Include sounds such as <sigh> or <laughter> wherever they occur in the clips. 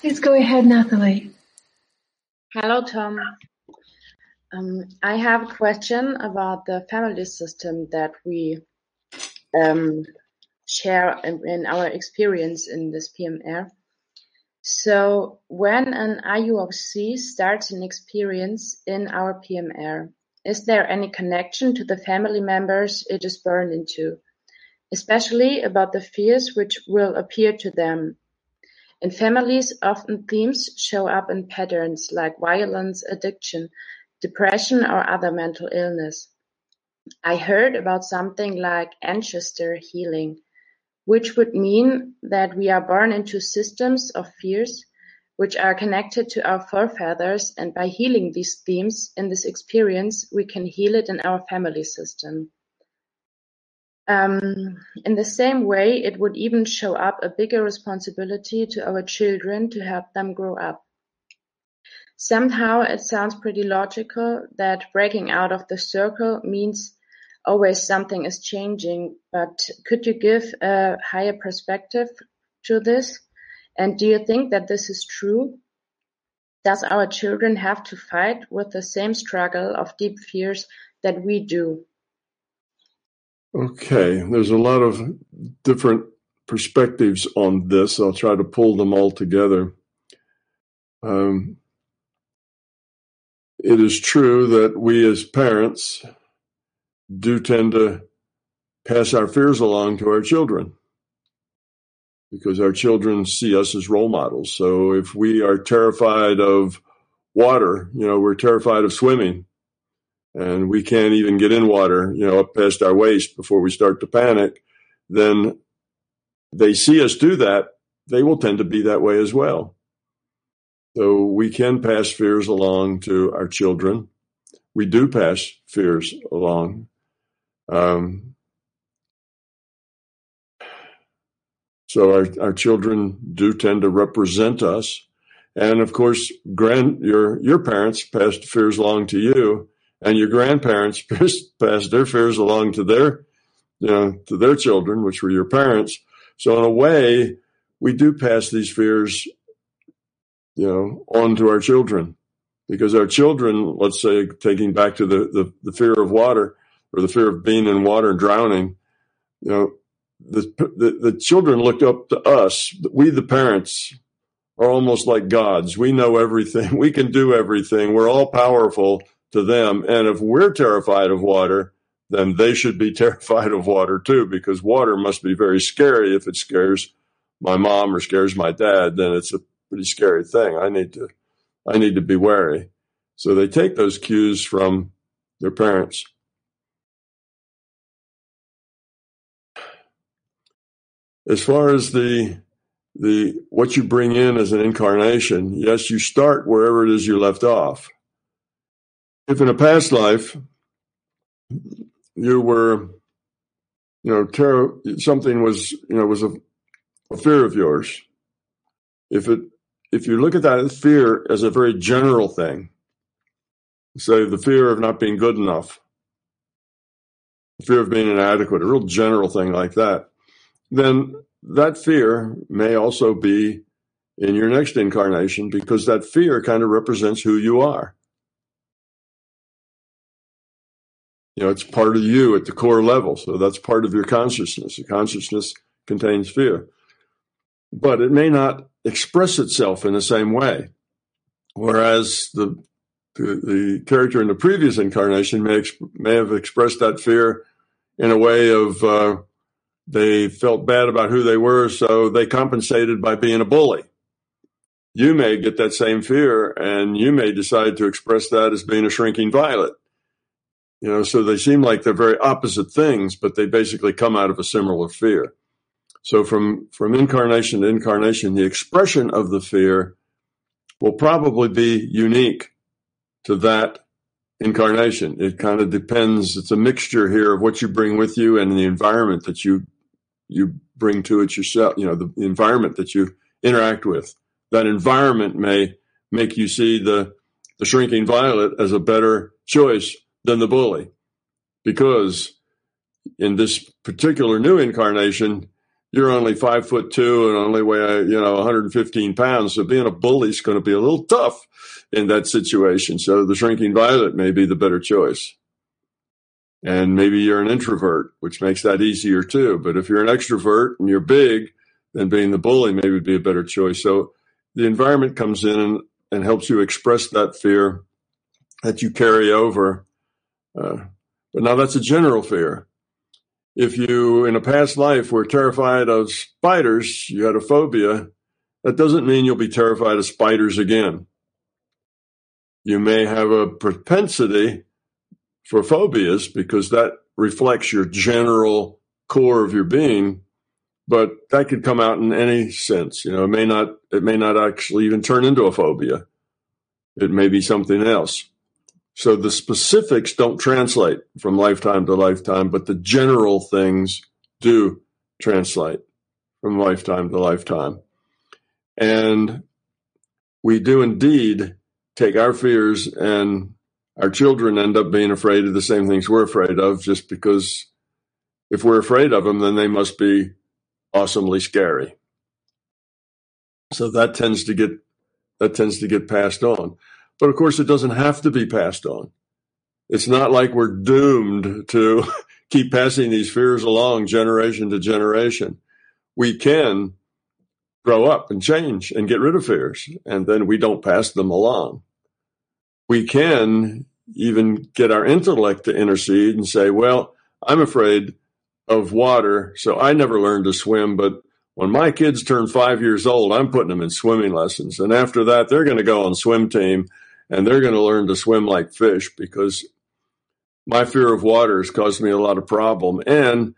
Please go ahead, Nathalie. Hello, Tom. Um, I have a question about the family system that we um, share in, in, our experience in this PMR. So, when an IUOC starts an experience in our PMR, is there any connection to the family members it is born into, especially about the fears which will appear to them in families, often themes show up in patterns like violence, addiction, depression or other mental illness. I heard about something like ancestor healing, which would mean that we are born into systems of fears which are connected to our forefathers and by healing these themes in this experience, we can heal it in our family system. Um, in the same way, it would even show up a bigger responsibility to our children to help them grow up. Somehow it sounds pretty logical that breaking out of the circle means always something is changing, but could you give a higher perspective to this? And do you think that this is true? Does our children have to fight with the same struggle of deep fears that we do? Okay, there's a lot of different perspectives on this. I'll try to pull them all together. Um, it is true that we as parents do tend to pass our fears along to our children because our children see us as role models. So if we are terrified of water, you know, we're terrified of swimming, and we can't even get in water, you know, up past our waist before we start to panic, then they see us do that, they will tend to be that way as well. So we can pass fears along to our children. We do pass fears along. Um, so our, our children do tend to represent us. And of course, grand, your, your parents passed fears along to you and your grandparents <laughs> passed their fears along to their, you know, to their children, which were your parents. So in a way, we do pass these fears, you know, on to our children because our children, let's say, taking back to the, the, the fear of water or the fear of being in water and drowning, you know, the, the, the children look up to us. We, the parents, are almost like gods. We know everything. <laughs> We can do everything. We're all powerful to them. And if we're terrified of water, then they should be <laughs> terrified of water too, because water must be very scary. If it scares my mom or scares my dad, then it's a pretty scary thing. I need to, I need to be wary. So they take those cues from their parents. As far as the the what you bring in as an incarnation, yes, you start wherever it is you left off if in a past life you were, you know, terror, something was, you know, was a, a fear of yours. If it, if you look at that fear as a very general thing, say the fear of not being good enough, fear of being inadequate, a real general thing like that, then that fear may also be in your next incarnation because that fear kind of represents who you are. You know, it's part of you at the core level. So that's part of your consciousness. The consciousness contains fear, but it may not express itself in the same way. Whereas the the, character in the previous incarnation may may have expressed that fear in a way of uh, they felt bad about who they were, so they compensated by being a bully. You may get that same fear, and you may decide to express that as being a shrinking violet you know, so they seem like they're very opposite things, but they basically come out of a similar fear. So from from incarnation to incarnation, the expression of the fear will probably be unique to that incarnation. It kind of depends. It's a mixture here of what you bring with you and the environment that you you bring to it yourself. You know, the, environment that you interact with. That environment may make you see the the shrinking violet as a better choice than the bully because in this particular new incarnation, you're only five foot two and only weigh, you know, 115 pounds. So being a bully is going to be a little tough in that situation. So the shrinking violet may be the better choice. And maybe you're an introvert, which makes that easier too. But if you're an extrovert and you're big, then being the bully maybe would be a better choice. So the environment comes in and, and helps you express that fear that you carry over. Uh, but now that's a general fear. If you, in a past life, were terrified of spiders, you had a phobia, that doesn't mean you'll be terrified of spiders again. You may have a propensity for phobias because that reflects your general core of your being, but that could come out in any sense. You know, it may not, it may not actually even turn into a phobia. It may be something else. So the specifics don't translate from lifetime to lifetime, but the general things do translate from lifetime to lifetime. And we do indeed take our fears and our children end up being afraid of the same things we're afraid of just because if we're afraid of them, then they must be awesomely scary. So that tends to get that tends to get passed on. But of course, it doesn't have to be passed on. It's not like we're doomed to <laughs> keep passing these fears along generation to generation. We can grow up and change and get rid of fears, and then we don't pass them along. We can even get our intellect to intercede and say, well, I'm afraid of water, so I never learned to swim, but when my kids turn five years old, I'm putting them in swimming lessons. And after that, they're going to go on swim team and they're going to learn to swim like fish because my fear of water has caused me a lot of problem and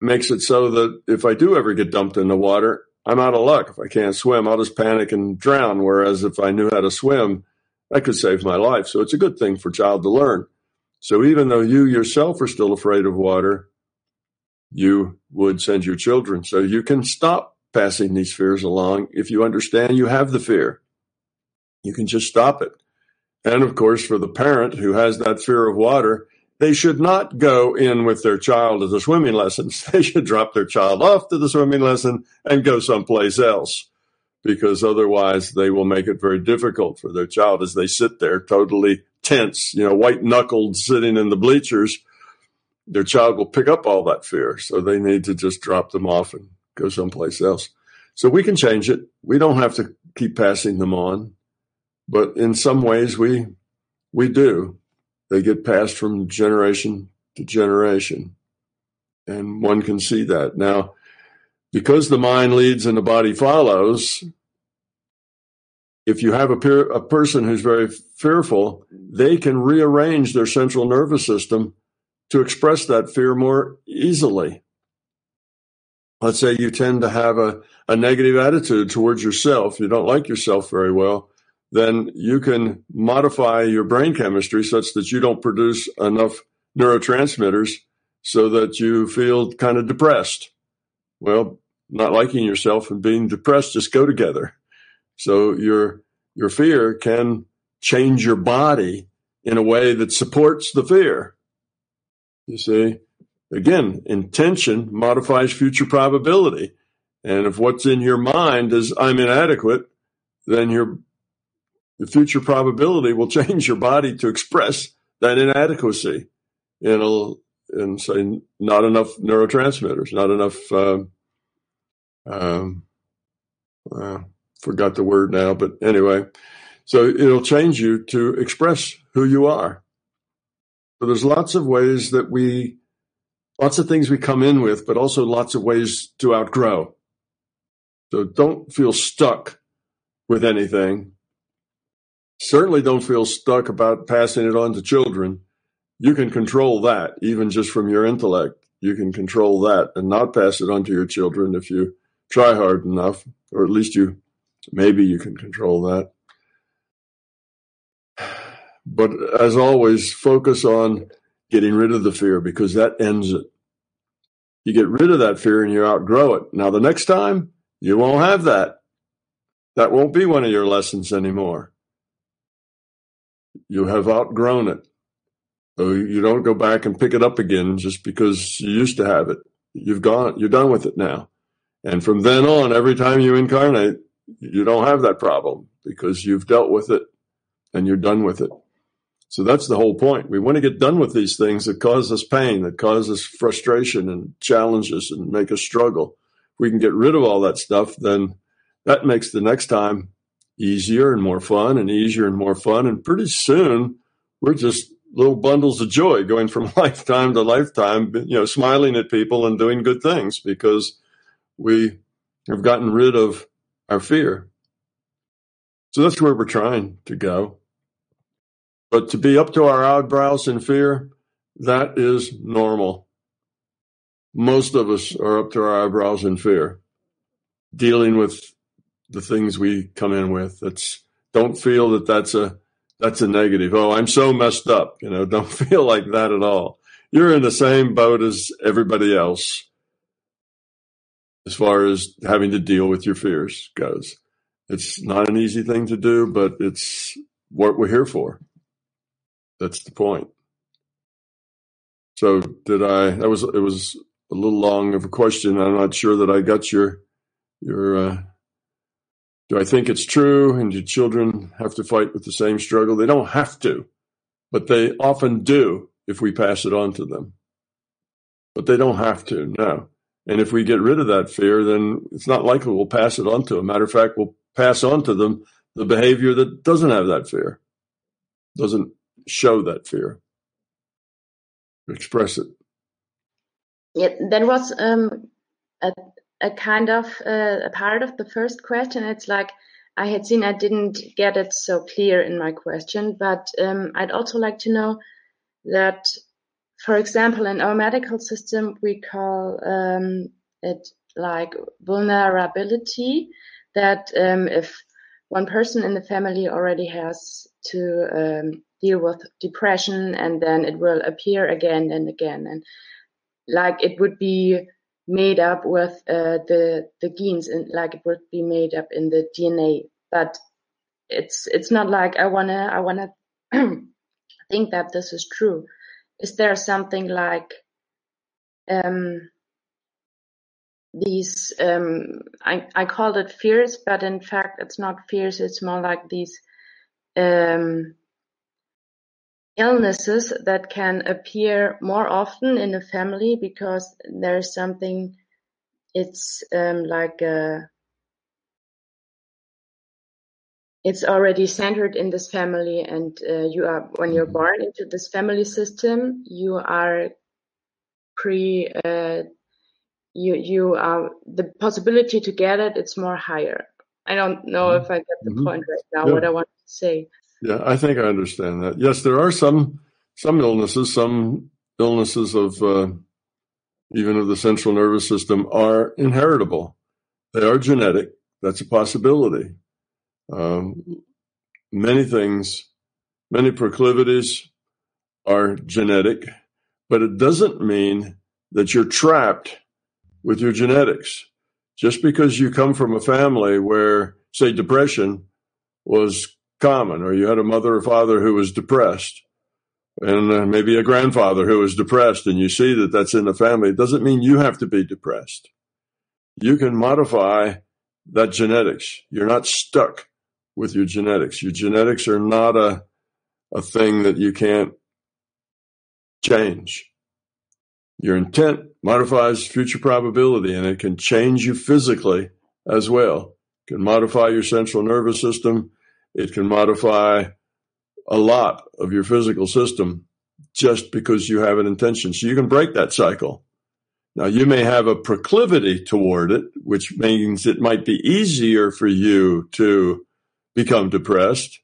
makes it so that if I do ever get dumped in the water, I'm out of luck. If I can't swim, I'll just panic and drown. Whereas if I knew how to swim, that could save my life. So it's a good thing for a child to learn. So even though you yourself are still afraid of water, you would send your children. So you can stop passing these fears along if you understand you have the fear. You can just stop it. And of course, for the parent who has that fear of water, they should not go in with their child to the swimming lessons. <laughs> They should drop their child off to the swimming lesson and go someplace else because otherwise they will make it very difficult for their child as they sit there totally tense, you know, white knuckled sitting in the bleachers. Their child will pick up all that fear. So they need to just drop them off and go someplace else. So we can change it. We don't have to keep passing them on but in some ways we we do. They get passed from generation to generation, and one can see that now. Because the mind leads and the body follows, if you have a, peer, a person who's very fearful, they can rearrange their central nervous system to express that fear more easily. Let's say you tend to have a, a negative attitude towards yourself. You don't like yourself very well then you can modify your brain chemistry such that you don't produce enough neurotransmitters so that you feel kind of depressed. Well, not liking yourself and being depressed just go together. So your your fear can change your body in a way that supports the fear. You see, again, intention modifies future probability. And if what's in your mind is I'm inadequate, then your the future probability will change your body to express that inadequacy in a, in say not enough neurotransmitters, not enough. Um, um, uh, forgot the word now, but anyway, so it'll change you to express who you are. So there's lots of ways that we, lots of things we come in with, but also lots of ways to outgrow. So don't feel stuck with anything certainly don't feel stuck about passing it on to children. You can control that even just from your intellect. You can control that and not pass it on to your children if you try hard enough, or at least you maybe you can control that. But as always, focus on getting rid of the fear because that ends it. You get rid of that fear and you outgrow it. Now, the next time, you won't have that. That won't be one of your lessons anymore you have outgrown it. You don't go back and pick it up again just because you used to have it. you've gone, you're done with it now. And from then on, every time you incarnate, you don't have that problem because you've dealt with it and you're done with it. So that's the whole point. We want to get done with these things that cause us pain, that cause us frustration and challenges and make us struggle. If we can get rid of all that stuff, then that makes the next time easier and more fun and easier and more fun. And pretty soon we're just little bundles of joy going from <laughs> lifetime to lifetime, you know, smiling at people and doing good things because we have gotten rid of our fear. So that's where we're trying to go. But to be up to our eyebrows in fear, that is normal. Most of us are up to our eyebrows in fear, dealing with the things we come in with. That's don't feel that that's a that's a negative. Oh, I'm so messed up. You know, <laughs> don't feel like that at all. You're in the same boat as everybody else as far as having to deal with your fears goes. It's not an easy thing to do, but it's what we're here for. That's the point. So did I that was it was a little long of a question. I'm not sure that I got your your uh, do I think it's true and do children have to fight with the same struggle? They don't have to, but they often do if we pass it on to them. But they don't have to, no. And if we get rid of that fear, then it's not likely we'll pass it on to them. Matter of fact, we'll pass on to them the behavior that doesn't have that fear, doesn't show that fear, express it. Yeah, that was um, a kind of uh, a part of the first question. It's like I had seen I didn't get it so clear in my question, but um, I'd also like to know that, for example, in our medical system, we call um, it like vulnerability. That um, if one person in the family already has to um, deal with depression, and then it will appear again and again, and like it would be made up with uh, the the genes and like it would be made up in the DNA. But it's it's not like I wanna I wanna <clears throat> think that this is true. Is there something like um, these um, I I called it fears, but in fact it's not fears. It's more like these um, illnesses that can appear more often in a family because there's something it's um, like a, uh, it's already centered in this family and uh, you are when you're born into this family system you are pre uh, you you are the possibility to get it it's more higher i don't know mm-hmm. if i get the mm-hmm. point right now yeah. what i want to say yeah, I think I understand that. Yes, there are some some illnesses, some illnesses of uh, even of the central nervous system are inheritable. They are genetic. That's a possibility. Um, many things, many proclivities are genetic, but it doesn't mean that you're trapped with your genetics. Just because you come from a family where, say, depression was common, or you had a mother or father who was depressed, and uh, maybe a grandfather who was depressed, and you see that that's in the family, it doesn't mean you have to be depressed. You can modify that genetics. You're not stuck with your genetics. Your genetics are not a, a thing that you can't change. Your intent modifies future probability and it can change you physically as well. It can modify your central nervous system it can modify a lot of your physical system just because you have an intention. So you can break that cycle. Now you may have a proclivity toward it, which means it might be easier for you to become depressed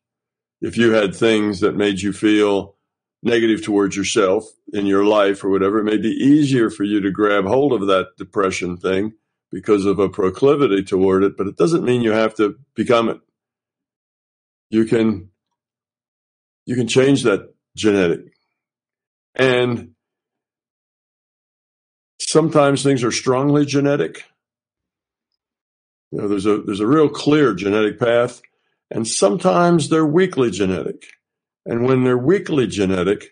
if you had things that made you feel negative towards yourself in your life or whatever. It may be easier for you to grab hold of that depression thing because of a proclivity toward it, but it doesn't mean you have to become it you can you can change that genetic and sometimes things are strongly genetic you know there's a there's a real clear genetic path and sometimes they're weakly genetic and when they're weakly genetic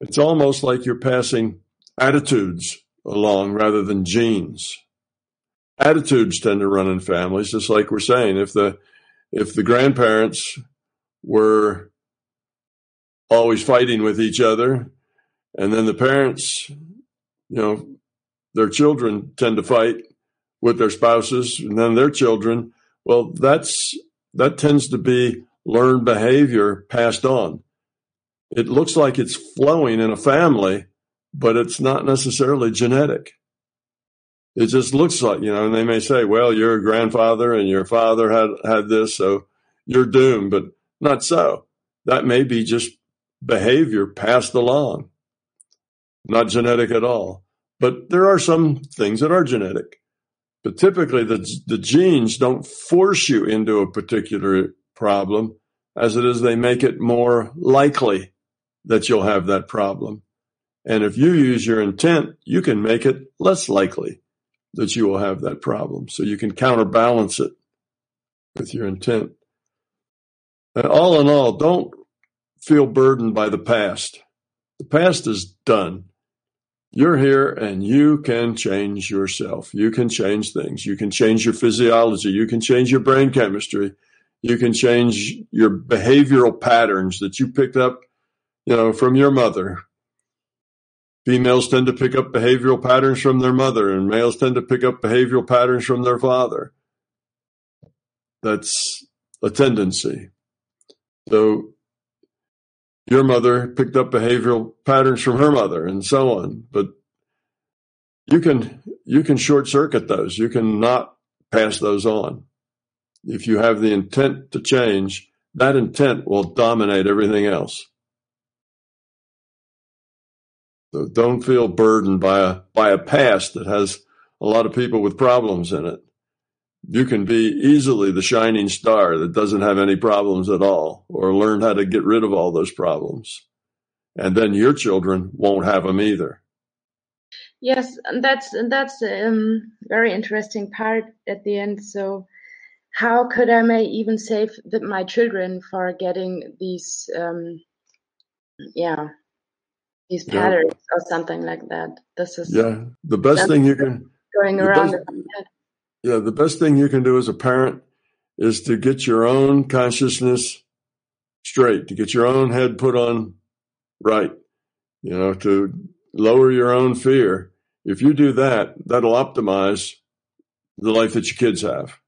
it's almost like you're passing attitudes along rather than genes. Attitudes tend to run in families, just like we're saying. If the if the grandparents were always fighting with each other, and then the parents, you know, their children tend to fight with their spouses, and then their children. Well, that's that tends to be learned behavior passed on. It looks like it's flowing in a family, but it's not necessarily genetic. It just looks like, you know, and they may say, well, your grandfather and your father had, had this, so you're doomed, but not so. That may be just behavior passed along, not genetic at all. But there are some things that are genetic. But typically, the, the genes don't force you into a particular problem, as it is they make it more likely that you'll have that problem. And if you use your intent, you can make it less likely that you will have that problem. So you can counterbalance it with your intent. And all in all, don't feel burdened by the past. The past is done. You're here and you can change yourself. You can change things. You can change your physiology. You can change your brain chemistry. You can change your behavioral patterns that you picked up you know, from your mother. Females tend to pick up behavioral patterns from their mother, and males tend to pick up behavioral patterns from their father. That's a tendency. So your mother picked up behavioral patterns from her mother and so on. But you can you can short circuit those. You can not pass those on. If you have the intent to change, that intent will dominate everything else. Don't feel burdened by a by a past that has a lot of people with problems in it. You can be easily the shining star that doesn't have any problems at all, or learn how to get rid of all those problems. And then your children won't have them either. Yes, and that's that's a um, very interesting part at the end. So, how could I may even save the, my children for getting these, um, yeah, these patterns yeah. or something like that. This is yeah. The best thing you can going around. Best, yeah, the best thing you can do as a parent is to get your own consciousness straight, to get your own head put on right. You know, to lower your own fear. If you do that, that'll optimize the life that your kids have.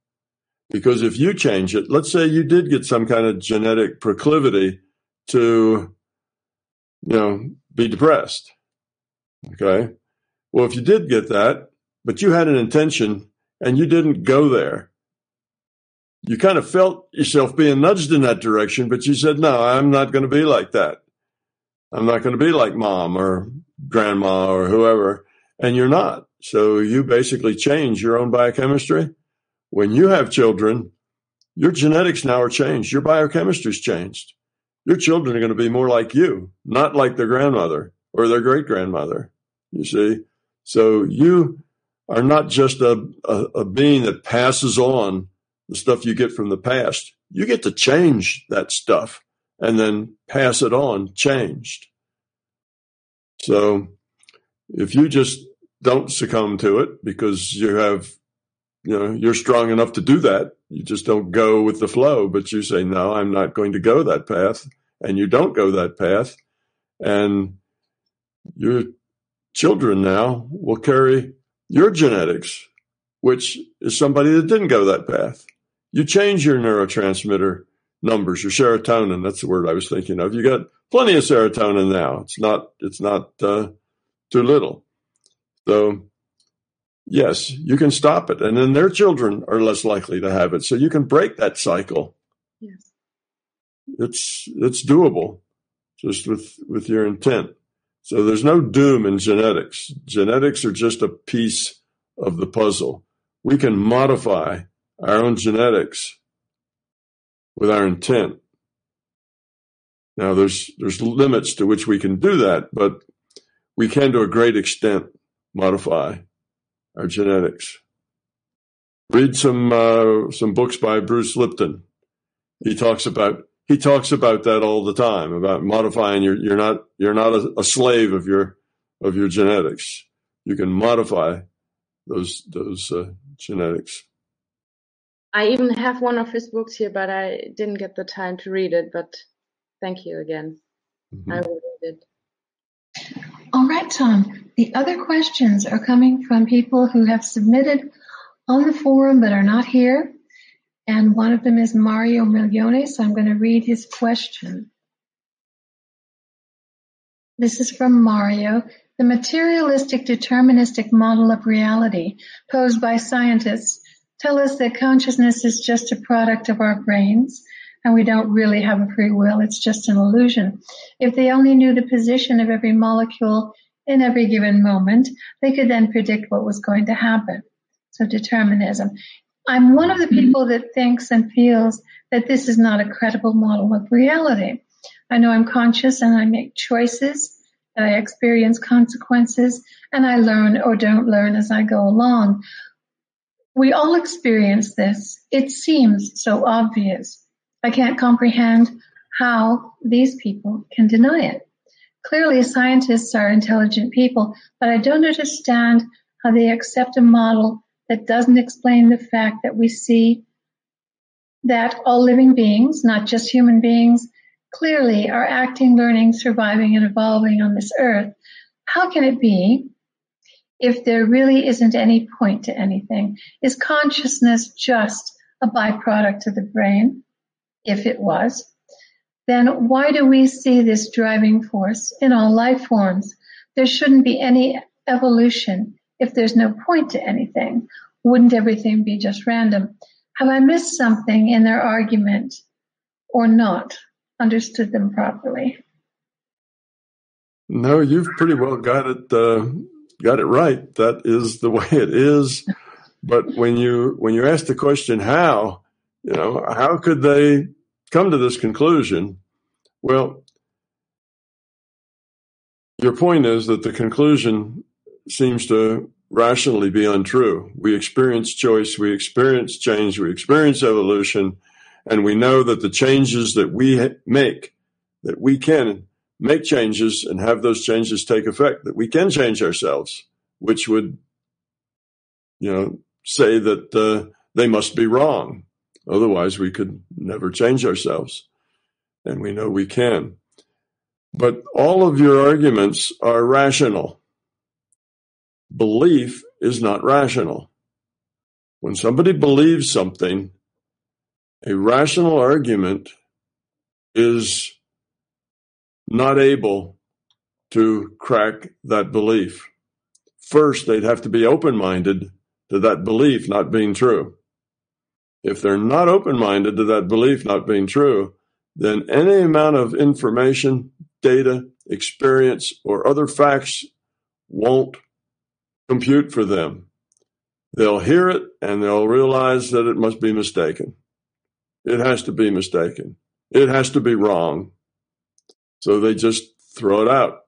Because if you change it, let's say you did get some kind of genetic proclivity to, you know, be depressed. Okay. Well, if you did get that, but you had an intention and you didn't go there, you kind of felt yourself being nudged in that direction, but you said, no, I'm not going to be like that. I'm not going to be like mom or grandma or whoever. And you're not. So you basically change your own biochemistry. When you have children, your genetics now are changed. Your biochemistry's changed your children are going to be more like you, not like their grandmother or their great grandmother. You see? So you are not just a, a, a, being that passes on the stuff you get from the past. You get to change that stuff and then pass it on changed. So if you just don't succumb to it because you have, you know, you're strong enough to do that, you just don't go with the flow, but you say, no, I'm not going to go that path and you don't go that path, and your children now will carry your genetics, which is somebody that didn't go that path. You change your neurotransmitter numbers, your serotonin. That's the word I was thinking of. You got plenty of serotonin now. It's not. It's not uh, too little. So yes, you can stop it, and then their children are less likely to have it. So you can break that cycle. Yes it's it's doable just with with your intent. So there's no doom in genetics. Genetics are just a piece of the puzzle. We can modify our own genetics with our intent. Now there's there's limits to which we can do that, but we can to a great extent modify our genetics. Read some uh, some books by Bruce Lipton. He talks about he talks about that all the time about modifying your you're not you're not a, a slave of your of your genetics you can modify those those uh, genetics. I even have one of his books here, but I didn't get the time to read it. But thank you again. Mm-hmm. I will read it. All right, Tom. The other questions are coming from people who have submitted on the forum but are not here. And one of them is Mario Milione, so I'm going to read his question. This is from Mario. The materialistic deterministic model of reality posed by scientists tell us that consciousness is just a product of our brains and we don't really have a free will. It's just an illusion. If they only knew the position of every molecule in every given moment, they could then predict what was going to happen. So determinism. I'm one of the mm-hmm. people that thinks and feels that this is not a credible model of reality. I know I'm conscious and I make choices and I experience consequences and I learn or don't learn as I go along. We all experience this. It seems so obvious. I can't comprehend how these people can deny it. Clearly, scientists are intelligent people, but I don't understand how they accept a model that doesn't explain the fact that we see that all living beings, not just human beings, clearly are acting, learning, surviving, and evolving on this earth. How can it be if there really isn't any point to anything? Is consciousness just a byproduct of the brain? If it was, then why do we see this driving force in all life forms? There shouldn't be any evolution if there's no point to anything. Wouldn't everything be just random? Have I missed something in their argument or not understood them properly? No, you've pretty well got it uh, got it right. That is the way it is. But when you when you ask the question how, you know, how could they come to this conclusion? Well, your point is that the conclusion seems to rationally be untrue. We experience choice, we experience change, we experience evolution, and we know that the changes that we make, that we can make changes and have those changes take effect, that we can change ourselves, which would, you know, say that uh, they must be wrong. Otherwise, we could never change ourselves. And we know we can. But all of your arguments are rational. Belief is not rational. When somebody believes something, a rational argument is not able to crack that belief. First, they'd have to be open minded to that belief not being true. If they're not open minded to that belief not being true, then any amount of information, data, experience, or other facts won't compute for them. They'll hear it and they'll realize that it must be mistaken. It has to be mistaken. It has to be wrong. So they just throw it out.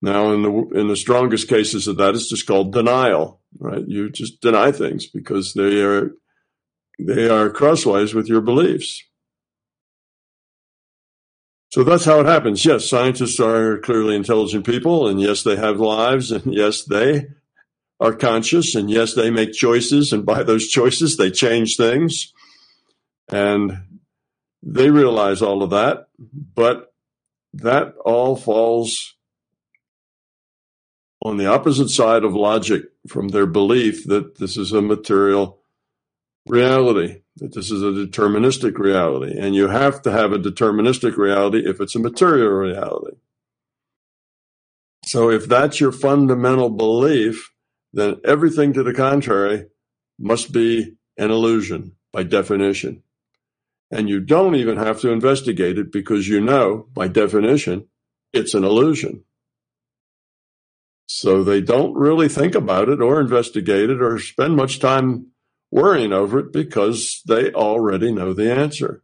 Now, in the in the strongest cases of that, it's just called denial. Right? You just deny things because they are they are crosswise with your beliefs. So that's how it happens. Yes, scientists are clearly intelligent people, and yes, they have lives, and <laughs> yes, they are conscious, and yes, they make choices, and by those choices, they change things. And they realize all of that, but that all falls on the opposite side of logic from their belief that this is a material reality, that this is a deterministic reality. And you have to have a deterministic reality if it's a material reality. So if that's your fundamental belief, then everything to the contrary must be an illusion by definition. And you don't even have to investigate it because you know, by definition, it's an illusion. So they don't really think about it or investigate it or spend much time worrying over it because they already know the answer.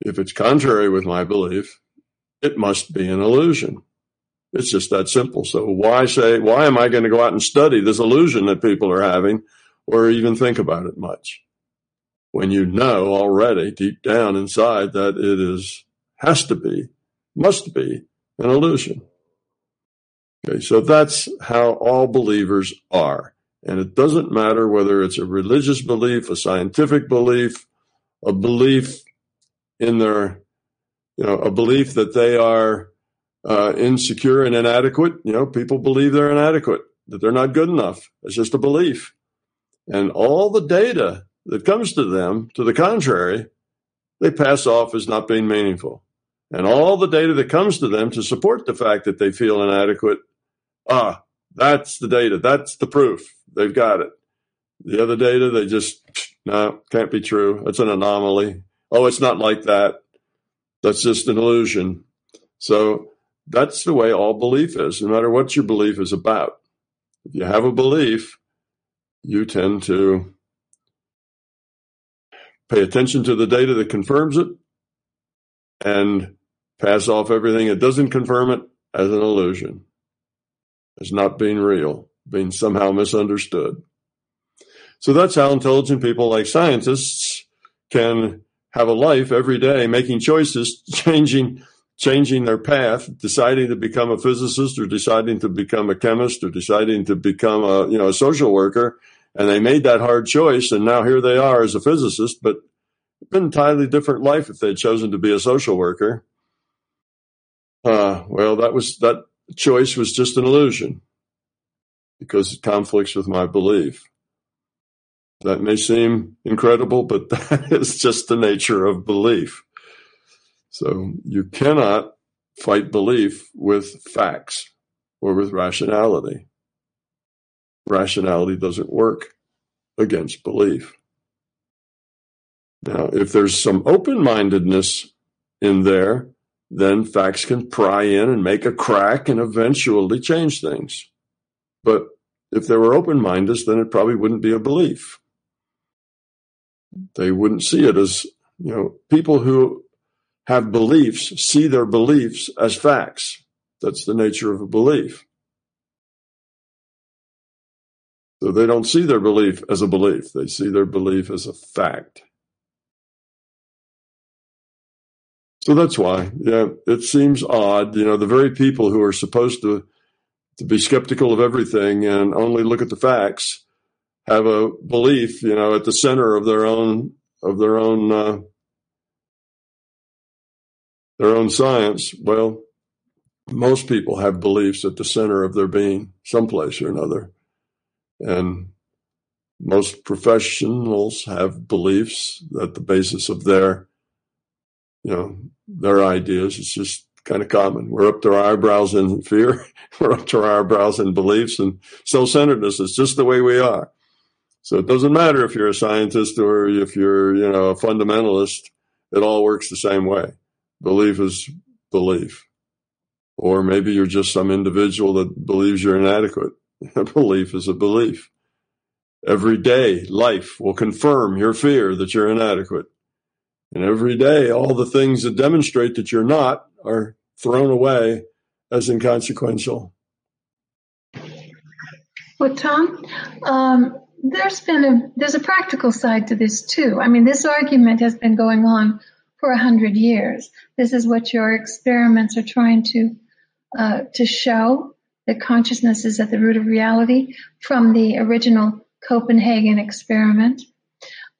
If it's contrary with my belief, it must be an illusion. It's just that simple. So why say, why am I going to go out and study this illusion that people are having or even think about it much? When you know already deep down inside that it is, has to be, must be an illusion. Okay, so that's how all believers are. And it doesn't matter whether it's a religious belief, a scientific belief, a belief in their, you know, a belief that they are uh, insecure and inadequate. You know, people believe they're inadequate, that they're not good enough. It's just a belief. And all the data that comes to them, to the contrary, they pass off as not being meaningful. And all the data that comes to them to support the fact that they feel inadequate, ah, that's the data. That's the proof. They've got it. The other data, they just, no, can't be true. It's an anomaly. Oh, it's not like that. That's just an illusion. So that's the way all belief is, no matter what your belief is about. If you have a belief, you tend to pay attention to the data that confirms it and pass off everything that doesn't confirm it as an illusion, as not being real, being somehow misunderstood. So that's how intelligent people like scientists can have a life every day, making choices, <laughs> changing changing their path, deciding to become a physicist or deciding to become a chemist or deciding to become a you know a social worker, and they made that hard choice, and now here they are as a physicist, but been entirely different life if they'd chosen to be a social worker. Uh, well, that was that choice was just an illusion because it conflicts with my belief. That may seem incredible, but <laughs> that is just the nature of belief. So you cannot fight belief with facts or with rationality. Rationality doesn't work against belief. Now, if there's some open mindedness in there, then facts can pry in and make a crack and eventually change things. But if they were open minded, then it probably wouldn't be a belief. They wouldn't see it as, you know, people who have beliefs see their beliefs as facts. That's the nature of a belief. So they don't see their belief as a belief, they see their belief as a fact. So that's why, yeah, it seems odd. You know, the very people who are supposed to to be skeptical of everything and only look at the facts have a belief, you know, at the center of their own of their own uh, their own science. Well, most people have beliefs at the center of their being, someplace or another, and most professionals have beliefs at the basis of their, you know, their ideas. It's just kind of common. We're up to our eyebrows in fear. <laughs> We're up to our eyebrows in beliefs and self-centeredness. It's just the way we are. So it doesn't matter if you're a scientist or if you're, you know, a fundamentalist. It all works the same way. Belief is belief. Or maybe you're just some individual that believes you're inadequate. <laughs> Belief is a belief. Every day, life will confirm your fear that you're inadequate. And every day, all the things that demonstrate that you're not are thrown away as inconsequential. Well, Tom, um, there's been a there's a practical side to this too. I mean, this argument has been going on for a hundred years. This is what your experiments are trying to uh, to show that consciousness is at the root of reality from the original Copenhagen experiment.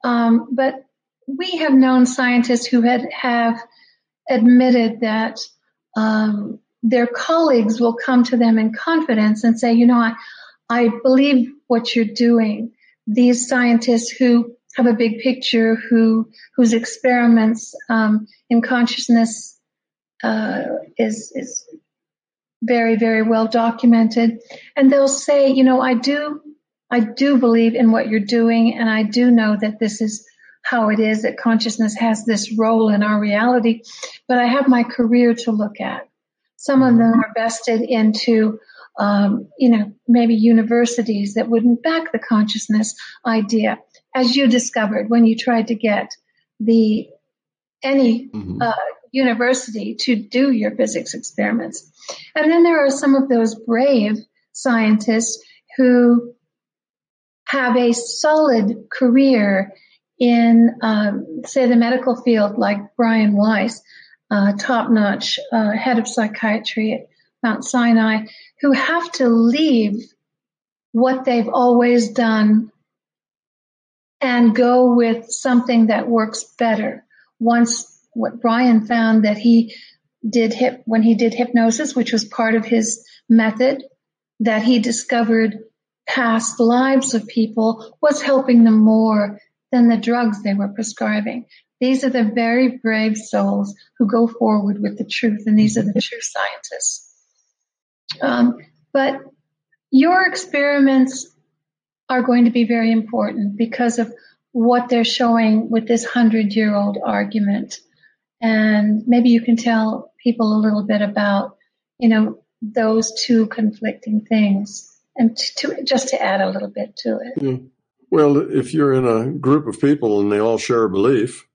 Um, but we have known scientists who had have admitted that um, their colleagues will come to them in confidence and say, you know, I, I believe what you're doing. These scientists who have a big picture, who whose experiments um, in consciousness uh, is is very very well documented, and they'll say, you know, I do I do believe in what you're doing, and I do know that this is how it is that consciousness has this role in our reality, but I have my career to look at. Some of them are vested into, um, you know, maybe universities that wouldn't back the consciousness idea, as you discovered when you tried to get the any mm-hmm. uh, university to do your physics experiments. And then there are some of those brave scientists who have a solid career in, um, say, the medical field, like Brian Weiss, uh, top-notch uh, head of psychiatry at Mount Sinai who have to leave what they've always done and go with something that works better. Once what Brian found that he did hip when he did hypnosis, which was part of his method, that he discovered past lives of people was helping them more than the drugs they were prescribing. These are the very brave souls who go forward with the truth, and these are the true scientists. Um, but your experiments are going to be very important because of what they're showing with this hundred year old argument. And maybe you can tell people a little bit about, you know, those two conflicting things and to, to just to add a little bit to it. Yeah. Well, if you're in a group of people and they all share a belief,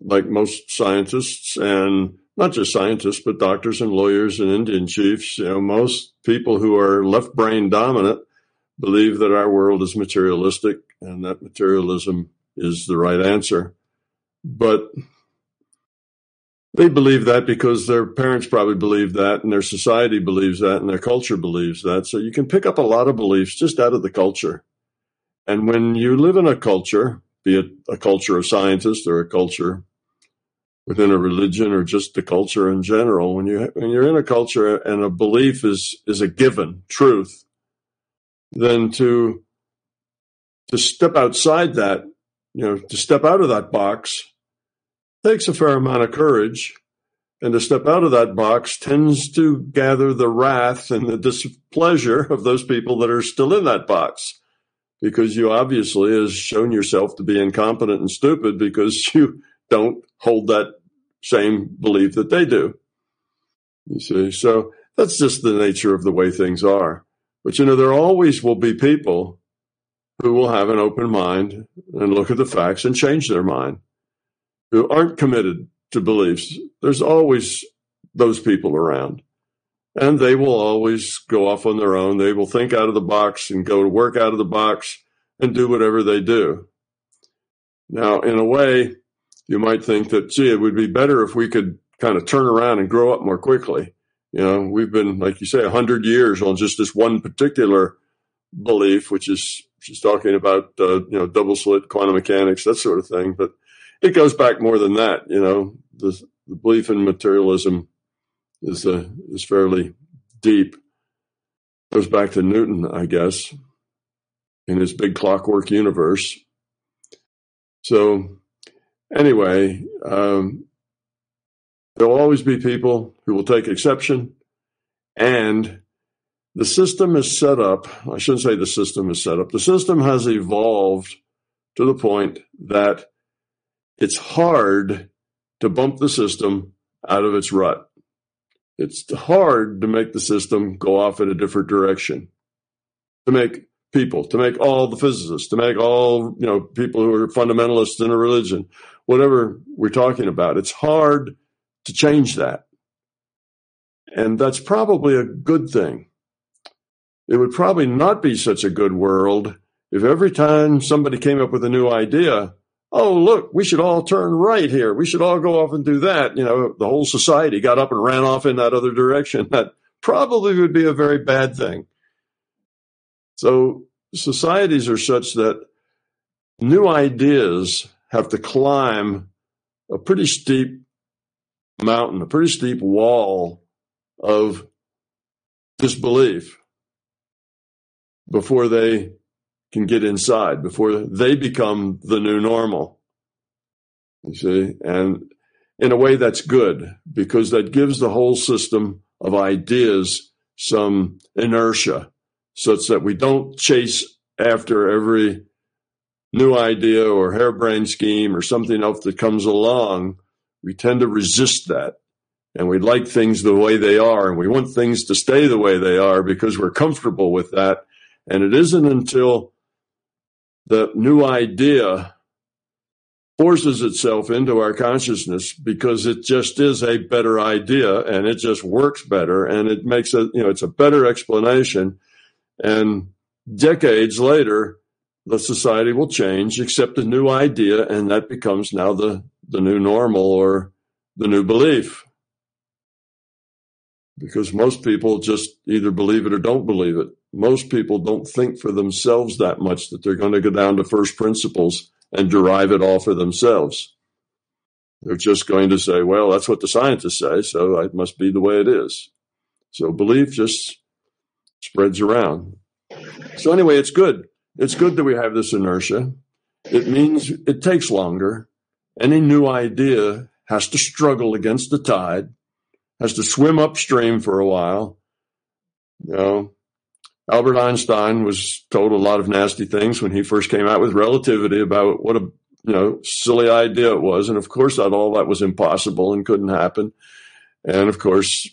like most scientists and not just scientists, but doctors and lawyers and Indian chiefs, you know, most people who are left brain dominant believe that our world is materialistic and that materialism is the right answer. But they believe that because their parents probably believe that and their society believes that and their culture believes that. So you can pick up a lot of beliefs just out of the culture. And when you live in a culture, be it a culture of scientists or a culture within a religion or just the culture in general, when you when you're in a culture and a belief is is a given truth, then to to step outside that, you know, to step out of that box takes a fair amount of courage. And to step out of that box tends to gather the wrath and the displeasure of those people that are still in that box. Because you obviously has shown yourself to be incompetent and stupid because <laughs> you don't hold that same belief that they do. You see, so that's just the nature of the way things are. But you know, there always will be people who will have an open mind and look at the facts and change their mind who aren't committed to beliefs. There's always those people around. And they will always go off on their own. They will think out of the box and go to work out of the box and do whatever they do. Now, in a way, you might think that, gee, it would be better if we could kind of turn around and grow up more quickly. You know, we've been, like you say, a hundred years on just this one particular belief, which is she's talking about, uh, you know, double slit quantum mechanics, that sort of thing. But it goes back more than that. You know, the, the belief in materialism is uh, is fairly deep. Goes back to Newton, I guess, in his big clockwork universe. So, anyway, um, there will always be people who will take exception, and the system is set up. I shouldn't say the system is set up. The system has evolved to the point that it's hard to bump the system out of its rut. It's hard to make the system go off in a different direction, to make people, to make all the physicists, to make all, you know, people who are fundamentalists in a religion, whatever we're talking about. It's hard to change that. And that's probably a good thing. It would probably not be such a good world if every time somebody came up with a new idea, oh, look, we should all turn right here. We should all go off and do that. You know, the whole society got up and ran off in that other direction. <laughs> That probably would be a very bad thing. So societies are such that new ideas have to climb a pretty steep mountain, a pretty steep wall of disbelief before they can get inside before they become the new normal. You see, and in a way that's good because that gives the whole system of ideas some inertia such that we don't chase after every new idea or harebrained scheme or something else that comes along. We tend to resist that and we like things the way they are and we want things to stay the way they are because we're comfortable with that. And it isn't until the new idea forces itself into our consciousness because it just is a better idea and it just works better and it makes it, you know, it's a better explanation. And decades later, the society will change, accept a new idea, and that becomes now the, the new normal or the new belief. Because most people just either believe it or don't believe it. Most people don't think for themselves that much that they're going to go down to first principles and derive it all for themselves. They're just going to say, well, that's what the scientists say, so it must be the way it is. So belief just spreads around. So anyway, it's good. It's good that we have this inertia. It means it takes longer. Any new idea has to struggle against the tide, has to swim upstream for a while. You know, Albert Einstein was told a lot of nasty things when he first came out with relativity about what a you know silly idea it was, and of course that all that was impossible and couldn't happen. And of course,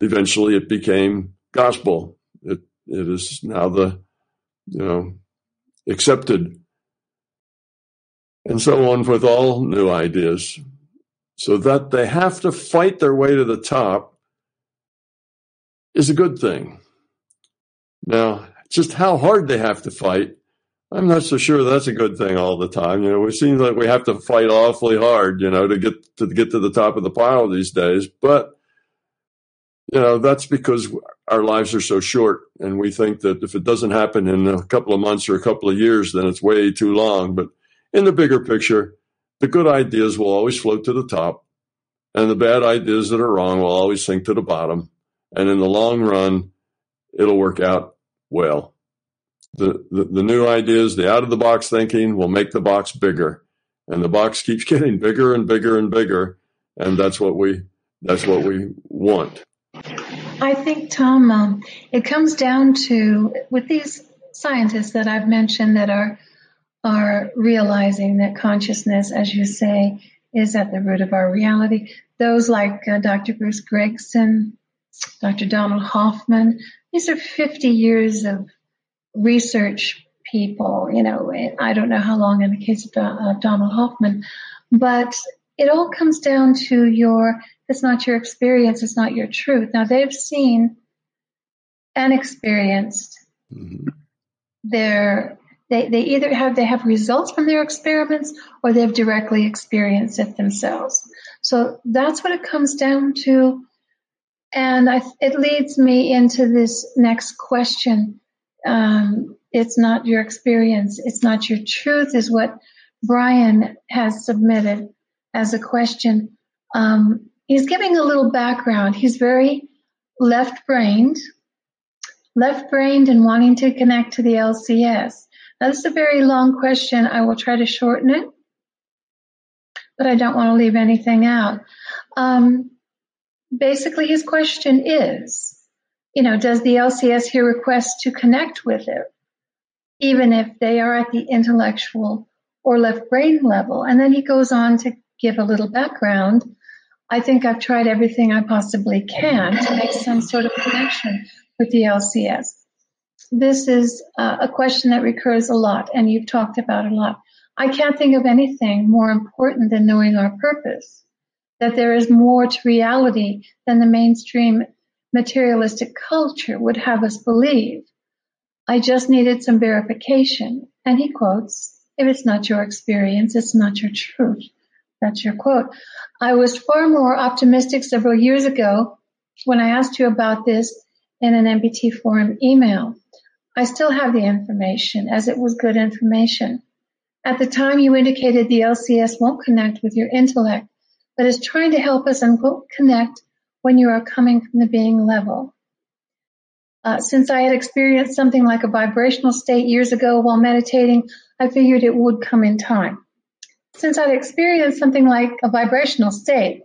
eventually it became gospel. It it is now the you know accepted, and so on with all new ideas. So that they have to fight their way to the top is a good thing. Now, just how hard they have to fight, I'm not so sure that's a good thing all the time. You know, it seems like we have to fight awfully hard, you know, to get to get to the top of the pile these days. But you know, that's because our lives are so short, and we think that if it doesn't happen in a couple of months or a couple of years, then it's way too long. But in the bigger picture, the good ideas will always float to the top, and the bad ideas that are wrong will always sink to the bottom. And in the long run, it'll work out well. The, the, the new ideas, the out of the box thinking will make the box bigger. And the box keeps <laughs> getting bigger and bigger and bigger. And that's what we, that's what we want. I think, Tom, um, it comes down to with these scientists that I've mentioned that are are realizing that consciousness, as you say, is at the root of our reality. Those like uh, Dr. Bruce Greyson, Dr. Donald Hoffman, these are 50 years of research people, you know, I don't know how long in the case of uh, Donald Hoffman, but it all comes down to your, it's not your experience, it's not your truth. Now they've seen and experienced mm-hmm. their, they, they either have, they have results from their experiments or they've directly experienced it themselves. So that's what it comes down to and I, it leads me into this next question. Um, it's not your experience. It's not your truth is what Brian has submitted as a question. Um, he's giving a little background. He's very left brained, left brained and wanting to connect to the LCS. Now, this is a very long question. I will try to shorten it, but I don't want to leave anything out. Um, basically his question is, you know, does the LCS here request to connect with it, even if they are at the intellectual or left brain level? And then he goes on to give a little background. I think I've tried everything I possibly can to make some sort of connection with the LCS. This is a question that recurs a lot, and you've talked about a lot. I can't think of anything more important than knowing our purpose that there is more to reality than the mainstream materialistic culture would have us believe. I just needed some verification. And he quotes, if it's not your experience, it's not your truth. That's your quote. I was far more optimistic several years ago when I asked you about this in an MBT forum email. I still have the information as it was good information. At the time you indicated the LCS won't connect with your intellect but is trying to help us unquote connect when you are coming from the being level. Uh, since I had experienced something like a vibrational state years ago while meditating, I figured it would come in time. Since I'd experienced something like a vibrational state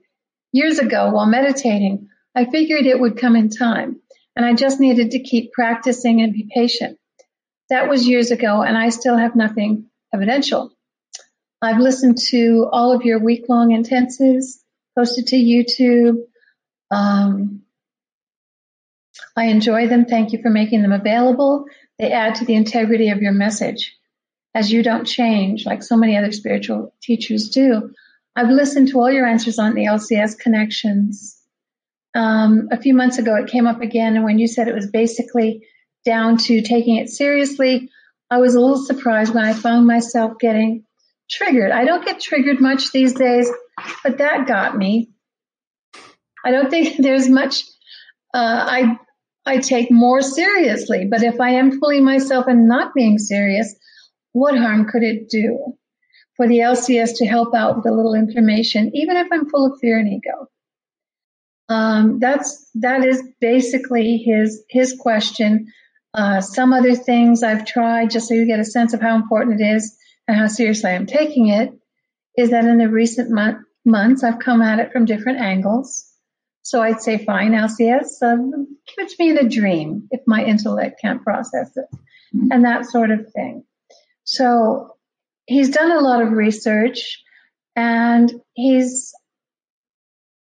years ago while meditating, I figured it would come in time and I just needed to keep practicing and be patient. That was years ago and I still have nothing evidential. I've listened to all of your week long intensives posted to YouTube. Um, I enjoy them. Thank you for making them available. They add to the integrity of your message as you don't change like so many other spiritual teachers do. I've listened to all your answers on the LCS connections. Um, a few months ago, it came up again, and when you said it was basically down to taking it seriously, I was a little surprised when I found myself getting triggered. I don't get triggered much these days, but that got me. I don't think <laughs> there's much uh, I I take more seriously. But if I am fooling myself and not being serious, what harm could it do for the LCS to help out with a little information, even if I'm full of fear and ego? Um, that's that is basically his his question. Uh, some other things I've tried, just so you get a sense of how important it is and how seriously I'm taking it, is that in the recent month, months I've come at it from different angles. So I'd say, fine, LCS, um, to me in a dream if my intellect can't process it, and that sort of thing. So he's done a lot of research, and he's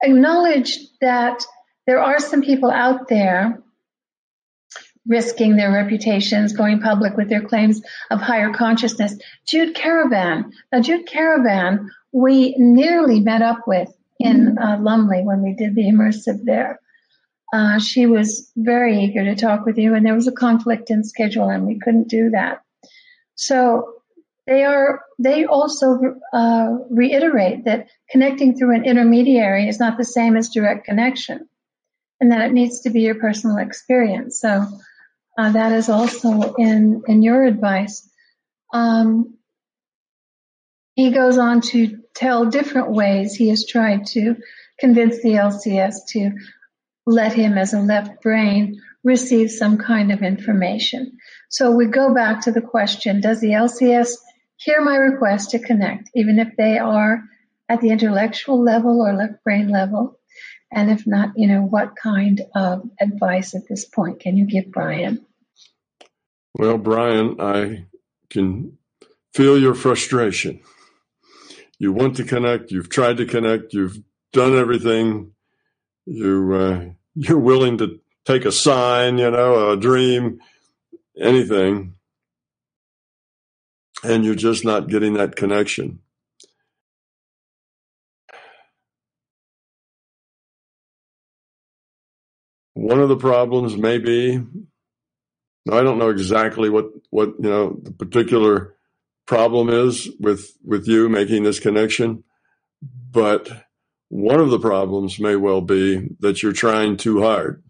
acknowledged that there are some people out there risking their reputations, going public with their claims of higher consciousness. Jude Currivan. Now, Jude Currivan, we nearly met up with in uh, Lumley when we did the immersive there. Uh, she was very eager to talk with you, and there was a conflict in schedule, and we couldn't do that. So they are they also uh, reiterate that connecting through an intermediary is not the same as direct connection, and that it needs to be your personal experience. So uh, that is also in in your advice. Um, he goes on to tell different ways he has tried to convince the LCS to let him, as a left brain, receive some kind of information. So we go back to the question: Does the LCS hear my request to connect, even if they are at the intellectual level or left brain level? And if not, you know, what kind of advice at this point can you give Brian? Well, Brian, I can feel your frustration. You want to connect, you've tried to connect, you've done everything. You uh, you're willing to take a sign, you know, a dream, anything and you're just not getting that connection. One of the problems may be, I don't know exactly what, what, you know, the particular problem is with, with you making this connection, but one of the problems may well be that you're trying too hard.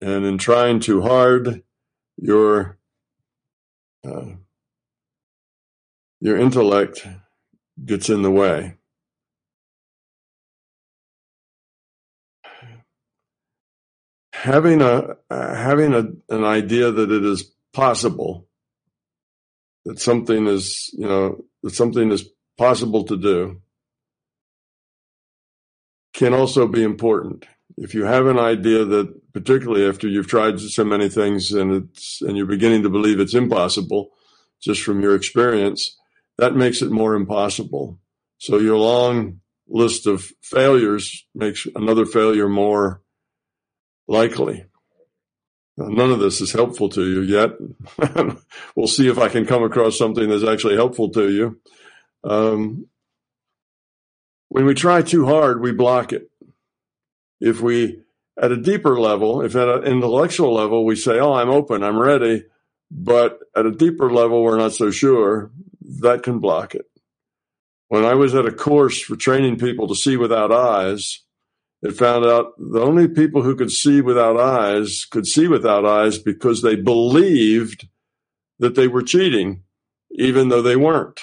And in trying too hard, you're uh, your intellect gets in the way. Having a uh, having a, an idea that it is possible that something is you know that something is possible to do can also be important. If you have an idea that, particularly after you've tried so many things and it's and you're beginning to believe it's impossible, just from your experience, that makes it more impossible. So your long list of failures makes another failure more likely. None of this is helpful to you yet. <laughs> we'll see if I can come across something that's actually helpful to you. Um, when we try too hard, we block it. If we, at a deeper level, if at an intellectual level, we say, Oh, I'm open, I'm ready, but at a deeper level, we're not so sure, that can block it. When I was at a course for training people to see without eyes, it found out the only people who could see without eyes could see without eyes because they believed that they were cheating, even though they weren't.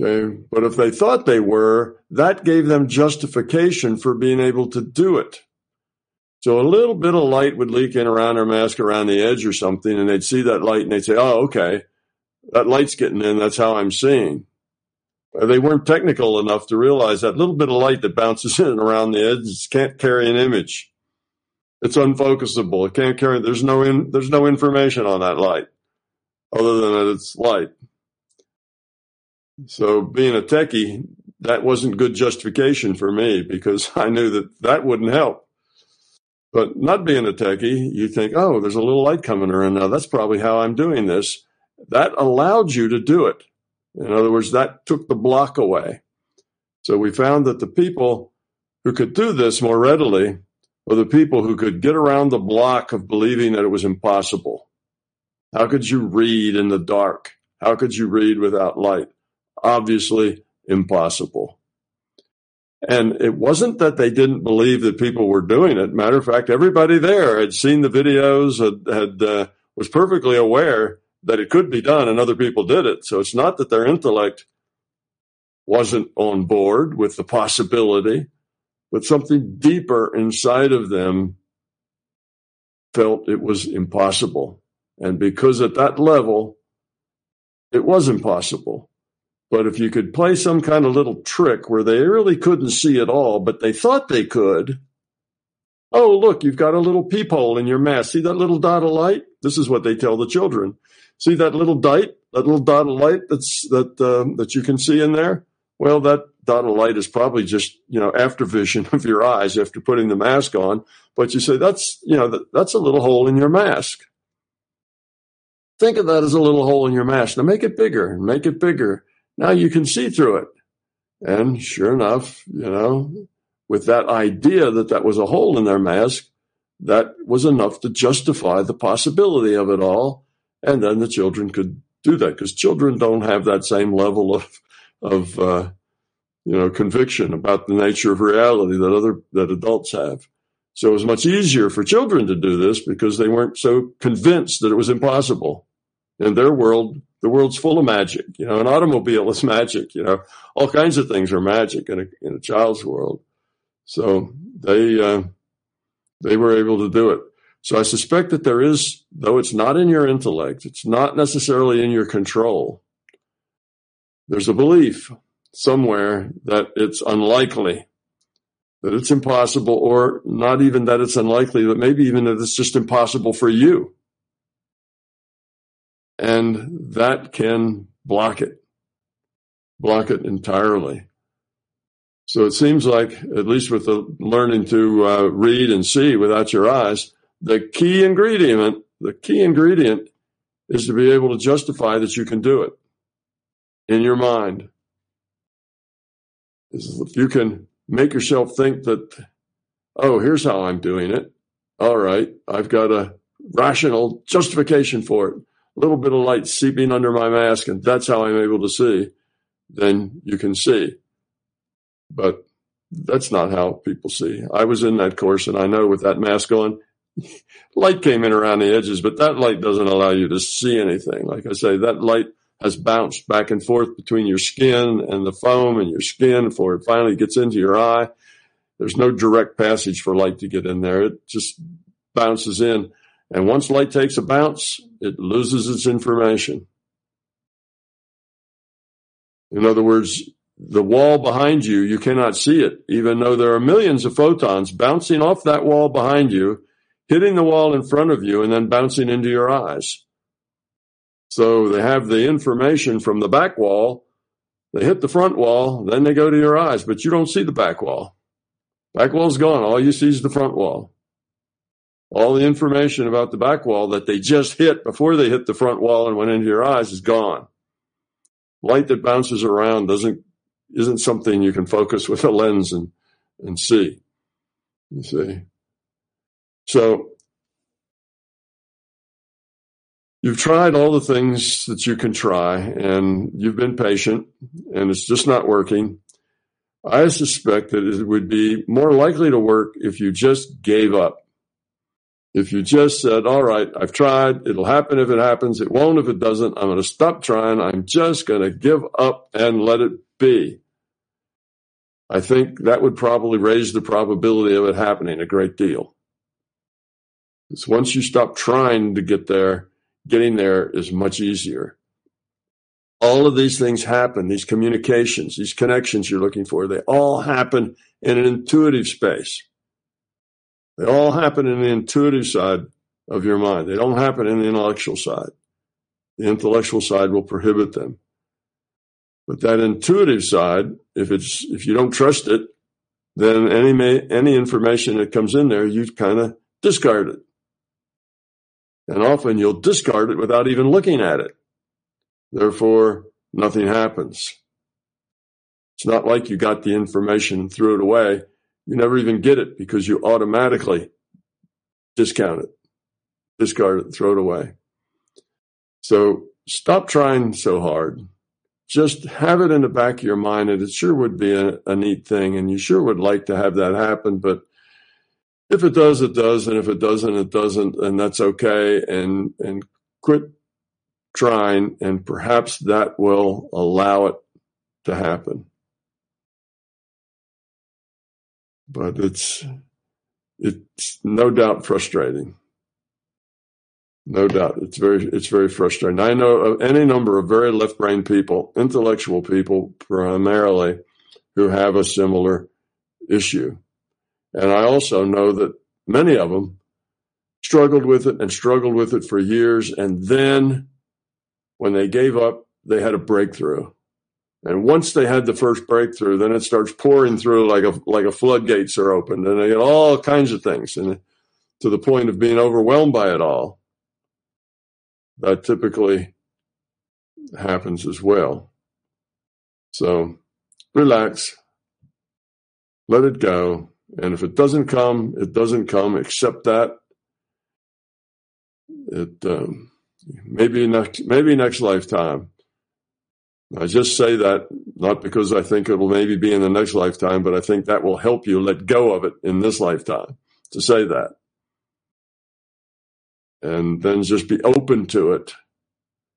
Okay. But if they thought they were, that gave them justification for being able to do it. So a little bit of light would leak in around their mask around the edge or something, and they'd see that light and they'd say, Oh, okay that light's getting in. That's how I'm seeing. Uh, they weren't technical enough to realize that little bit of light that bounces <laughs> in around the edges can't carry an image. It's unfocusable. It can't carry. There's no in, there's no information on that light, other than that it's light. So being a techie, that wasn't good justification for me because <laughs> I knew that that wouldn't help. But not being a techie, you think, oh, there's a little light coming around now. That's probably how I'm doing this that allowed you to do it. In other words, that took the block away. So we found that the people who could do this more readily were the people who could get around the block of believing that it was impossible. How could you read in the dark? How could you read without light? Obviously, impossible. And it wasn't that they didn't believe that people were doing it. Matter of fact, everybody there had seen the videos, had, had uh, was perfectly aware that it could be done, and other people did it. So it's not that their intellect wasn't on board with the possibility, but something deeper inside of them felt it was impossible. And because at that level, it was impossible. But if you could play some kind of little trick where they really couldn't see at all, but they thought they could. Oh, look, you've got a little peephole in your mask. See that little dot of light? This is what they tell the children. See that little dot, that little dot of light that's that uh, that you can see in there. Well, that dot of light is probably just you know after vision <laughs> of your eyes after putting the mask on. But you say that's you know that, that's a little hole in your mask. Think of that as a little hole in your mask. Now make it bigger make it bigger. Now you can see through it. And sure enough, you know, with that idea that that was a hole in their mask, that was enough to justify the possibility of it all. And then the children could do that because children don't have that same level of, of, uh, you know, conviction about the nature of reality that other, that adults have. So it was much easier for children to do this because they weren't so convinced that it was impossible. In their world, the world's full of magic. You know, an automobile is <laughs> magic. You know, all kinds of things are magic in a in a child's world. So they uh, they were able to do it. So I suspect that there is, though it's not in your intellect, it's not necessarily in your control. There's a belief somewhere that it's unlikely, that it's impossible, or not even that it's unlikely, but maybe even that it's just impossible for you and that can block it, block it entirely. So it seems like, at least with the learning to uh, read and see without your eyes, the key ingredient, the key ingredient is to be able to justify that you can do it in your mind. If you can make yourself think that, oh, here's how I'm doing it. All right, I've got a rational justification for it A little bit of light seeping under my mask, and that's how I'm able to see, then you can see. But that's not how people see. I was in that course, and I know with that mask on, light came in around the edges, but that light doesn't allow you to see anything. Like I say, that light has bounced back and forth between your skin and the foam and your skin before it finally gets into your eye. There's no direct passage for light to get in there. It just bounces in. And once light takes a bounce, it loses its information. In other words, the wall behind you, you cannot see it, even though there are millions of photons bouncing off that wall behind you, hitting the wall in front of you, and then bouncing into your eyes. So they have the information from the back wall. They hit the front wall, then they go to your eyes, but you don't see the back wall. Back wall's gone. All you see is the front wall all the information about the back wall that they just hit before they hit the front wall and went into your eyes is gone. Light that bounces around doesn't isn't something you can focus with a lens and and see. You see. So you've tried all the things that you can try and you've been patient and it's just not working. I suspect that it would be more likely to work if you just gave up if you just said, all right, I've tried, it'll happen if it happens, it won't if it doesn't, I'm going to stop trying, I'm just going to give up and let it be. I think that would probably raise the probability of it happening a great deal. Because once you stop trying to get there, getting there is much easier. All of these things happen, these communications, these connections you're looking for, they all happen in an intuitive space. They all happen in the intuitive side of your mind. They don't happen in the intellectual side. The intellectual side will prohibit them. But that intuitive side, if it's if you don't trust it, then any any information that comes in there, you kind of discard it. And often you'll discard it without even looking at it. Therefore, nothing happens. It's not like you got the information and threw it away you never even get it because you automatically discount it, discard it, throw it away. So stop trying so hard. just have it in the back of your mind that it sure would be a, a neat thing and you sure would like to have that happen. But if it does, it does. And if it doesn't, it doesn't. And that's okay. And, and quit trying. And perhaps that will allow it to happen. But it's, it's no doubt frustrating. No doubt, it's very it's very frustrating. I know of any number of very left brain people, intellectual people primarily, who have a similar issue, and I also know that many of them struggled with it and struggled with it for years, and then when they gave up, they had a breakthrough. And once they had the first breakthrough, then it starts pouring through like a like a floodgates are opened, and they get all kinds of things, and to the point of being overwhelmed by it all that typically happens as well. So relax, let it go. And if it doesn't come, it doesn't come. Accept that. It um, maybe next maybe next lifetime. I just say that not because I think it will maybe be in the next lifetime, but I think that will help you let go of it in this lifetime to say that and then just be open to it.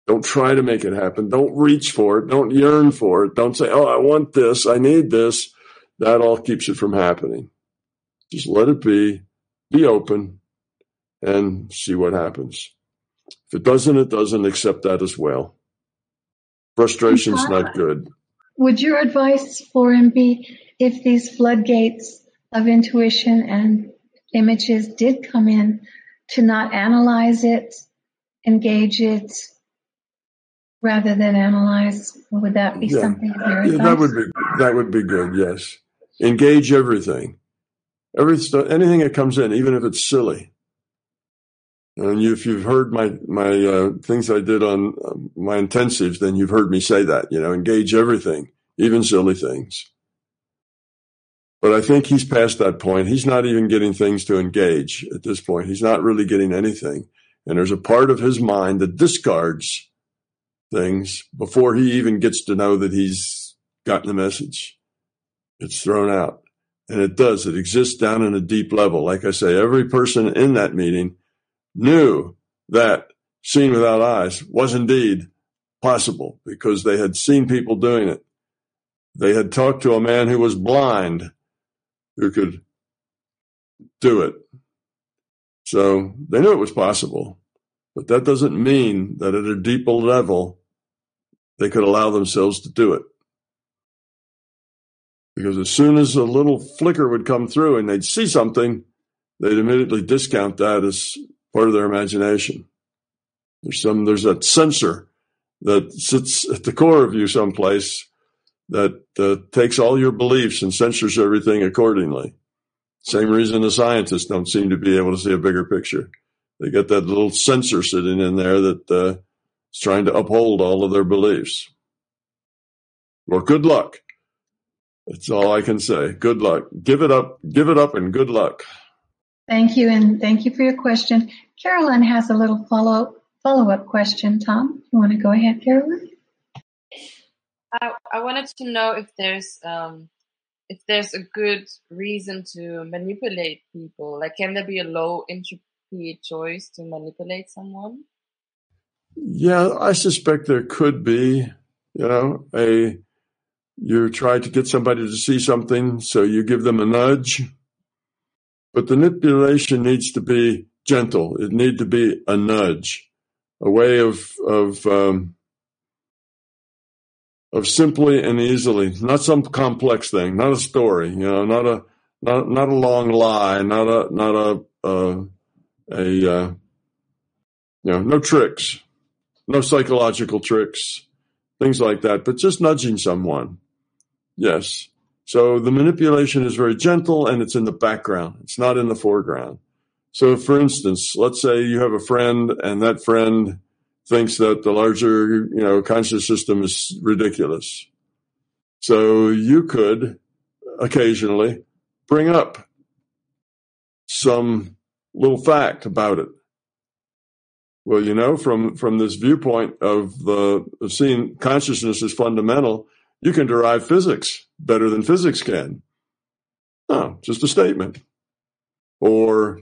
Don't try to make it happen. Don't reach for it. Don't yearn for it. Don't say, Oh, I want this. I need this. That all keeps it from happening. Just let it be, be open and see what happens. If it doesn't, it doesn't accept that as well. Frustration's not good. Would your advice for him be if these floodgates of intuition and images did come in, to not analyze it, engage it, rather than analyze? Would that be yeah. something yeah, that would be that would be good. Yes, engage everything, every anything that comes in, even if it's silly. And you, if you've heard my my uh, things I did on uh, my intensives, then you've heard me say that. You know, engage everything, even silly things. But I think he's past that point. He's not even getting things to engage at this point. He's not really getting anything. And there's a part of his mind that discards things before he even gets to know that he's gotten the message. It's thrown out. And it does. It exists down in a deep level. Like I say, every person in that meeting knew that seeing without eyes was indeed possible because they had seen people doing it. They had talked to a man who was blind who could do it. So they knew it was possible, but that doesn't mean that at a deeper level, they could allow themselves to do it. Because as soon as a little flicker would come through and they'd see something, they'd immediately discount that as part of their imagination. There's some, there's that censor that sits at the core of you someplace that uh, takes all your beliefs and censors everything accordingly. Same reason the scientists don't seem to be able to see a bigger picture. They got that little censor sitting in there that uh, is trying to uphold all of their beliefs. Well, good luck. That's all I can say. Good luck. Give it up. Give it up and good luck. Thank you. And thank you for your question. Carolyn has a little follow follow up question. Tom, you want to go ahead, Carolyn? I, I wanted to know if there's um, if there's a good reason to manipulate people. Like, can there be a low entropy choice to manipulate someone? Yeah, I suspect there could be. You know, a you try to get somebody to see something, so you give them a nudge. But the manipulation needs to be gentle. It need to be a nudge, a way of of um, of simply and easily, not some complex thing, not a story, you know, not a not not a long lie, not a not a uh, a uh, you know, no tricks, no psychological tricks, things like that, but just nudging someone. Yes. So the manipulation is very gentle and it's in the background. It's not in the foreground. So for instance, let's say you have a friend and that friend thinks that the larger, you know, conscious system is ridiculous. So you could occasionally bring up some little fact about it. Well, you know, from from this viewpoint of the of seeing consciousness as fundamental, you can derive physics better than physics can. Oh, just a statement. Or,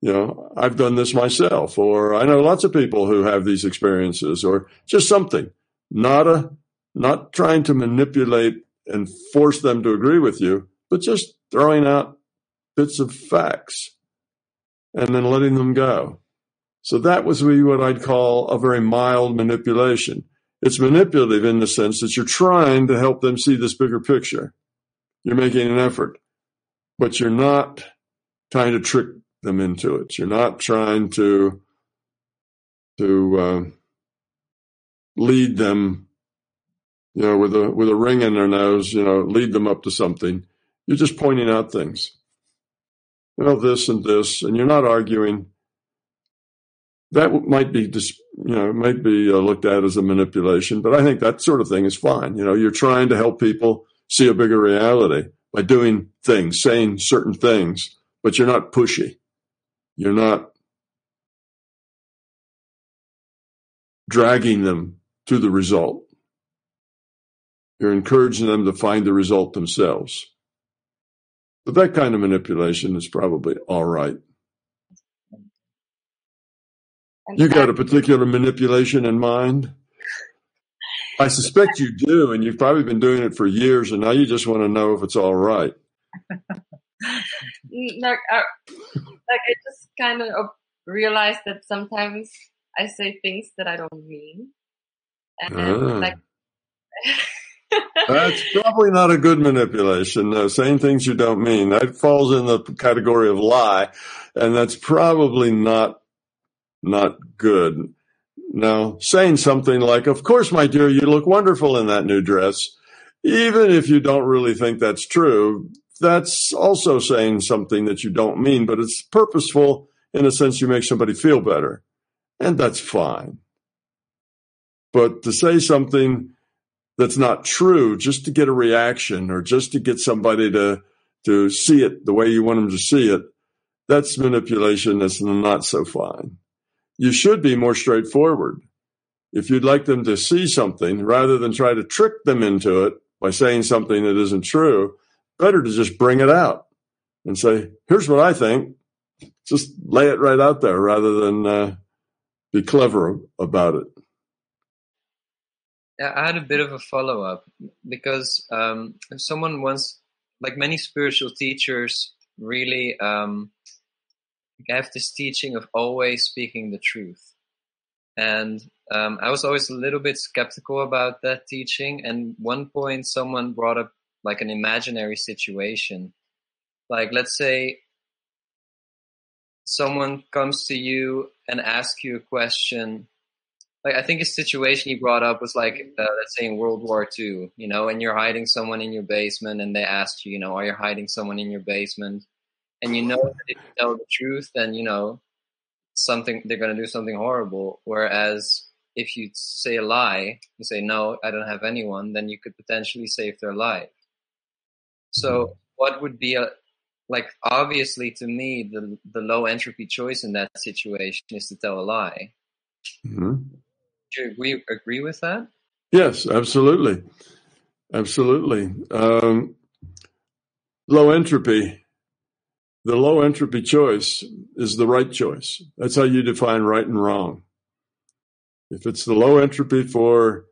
you know, I've done this myself, or I know lots of people who have these experiences, or just something. Not a not trying to manipulate and force them to agree with you, but just throwing out bits of facts and then letting them go. So that was what I'd call a very mild manipulation. It's manipulative in the sense that you're trying to help them see this bigger picture. You're making an effort, but you're not trying to trick them into it. You're not trying to to uh, lead them, you know, with a with a ring in their nose, you know, lead them up to something. You're just pointing out things. You know, this and this, and you're not arguing that might be just you know it might be uh, looked at as a manipulation but i think that sort of thing is fine. You know you're trying to help people see a bigger reality by doing things saying certain things but you're not pushy. You're not dragging them to the result. You're encouraging them to find the result themselves. But that kind of manipulation is probably all right and you got a particular manipulation in mind? I suspect you do, and you've probably been doing it for years, and now you just want to know if it's all right. <laughs> like, uh, like I just kind of realized that sometimes I say things that I don't mean, and ah. like. <laughs> That's probably not a good manipulation. No, saying things you don't mean. That falls in the category of lie, and that's probably not not good. Now, saying something like, Of course, my dear, you look wonderful in that new dress, even if you don't really think that's true, that's also saying something that you don't mean, but it's purposeful in a sense you make somebody feel better. And that's fine. But to say something that's not true just to get a reaction or just to get somebody to, to see it the way you want them to see it, that's manipulation that's not so fine you should be more straightforward. If you'd like them to see something rather than try to trick them into it by saying something that isn't true, better to just bring it out and say, here's what I think. Just lay it right out there rather than uh, be clever about it. I had a bit of a follow up because um, someone once, like many spiritual teachers, really um, have this teaching of always speaking the truth. And um, I was always a little bit skeptical about that teaching. And one point, someone brought up like an imaginary situation. Like, let's say someone comes to you and asks you a question. Like, I think a situation he brought up was like, uh, let's say in World War II, you know, and you're hiding someone in your basement, and they asked you, you know, are you hiding someone in your basement? And you know that if you tell the truth, then you know something they're going to do something horrible. Whereas if you say a lie, you say no, I don't have anyone, then you could potentially save their life. So mm-hmm. what would be a like obviously to me the the low entropy choice in that situation is to tell a lie. Mm-hmm. Do you agree agree with that? Yes, absolutely, absolutely. Um, low entropy the low entropy choice is the right choice. That's how you define right and wrong. If it's the low entropy for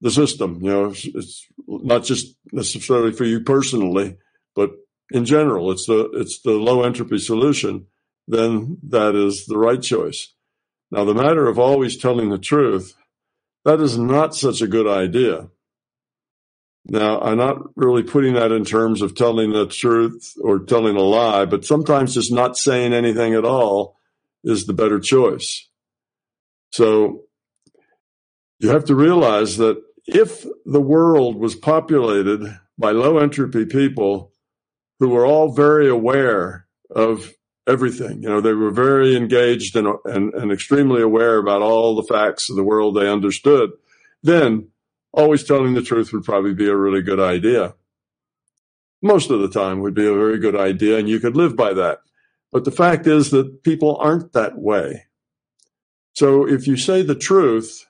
the system, you know, it's not just necessarily for you personally, but in general, it's the it's the low entropy solution. Then that is the right choice. Now, the matter of always telling the truth, that is not such a good idea. Now, I'm not really putting that in terms of telling the truth or telling a lie, but sometimes just not saying anything at all is the better choice. So you have to realize that if the world was populated by low entropy people who were all very aware of everything, you know, they were very engaged and, and, and extremely aware about all the facts of the world they understood, then always telling the truth would probably be a really good idea. Most of the time would be a very good idea, and you could live by that. But the fact is that people aren't that way. So if you say the truth,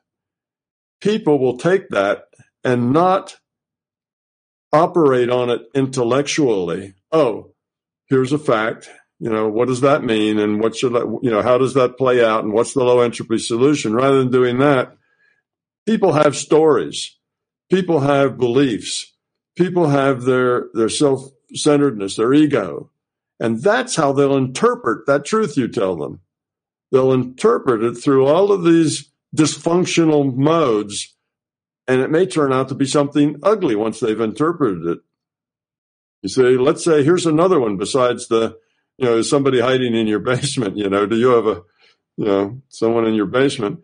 people will take that and not operate on it intellectually. Oh, here's a fact. You know, what does that mean? And what should you know, how does that play out? And what's the low entropy solution? Rather than doing that, people have stories. People have beliefs. People have their, their self centeredness, their ego. And that's how they'll interpret that truth you tell them. They'll interpret it through all of these dysfunctional modes, and it may turn out to be something ugly once they've interpreted it. You see, let's say here's another one besides the, you know, is somebody hiding in your <laughs> basement? You know, do you have a, you know, someone in your basement?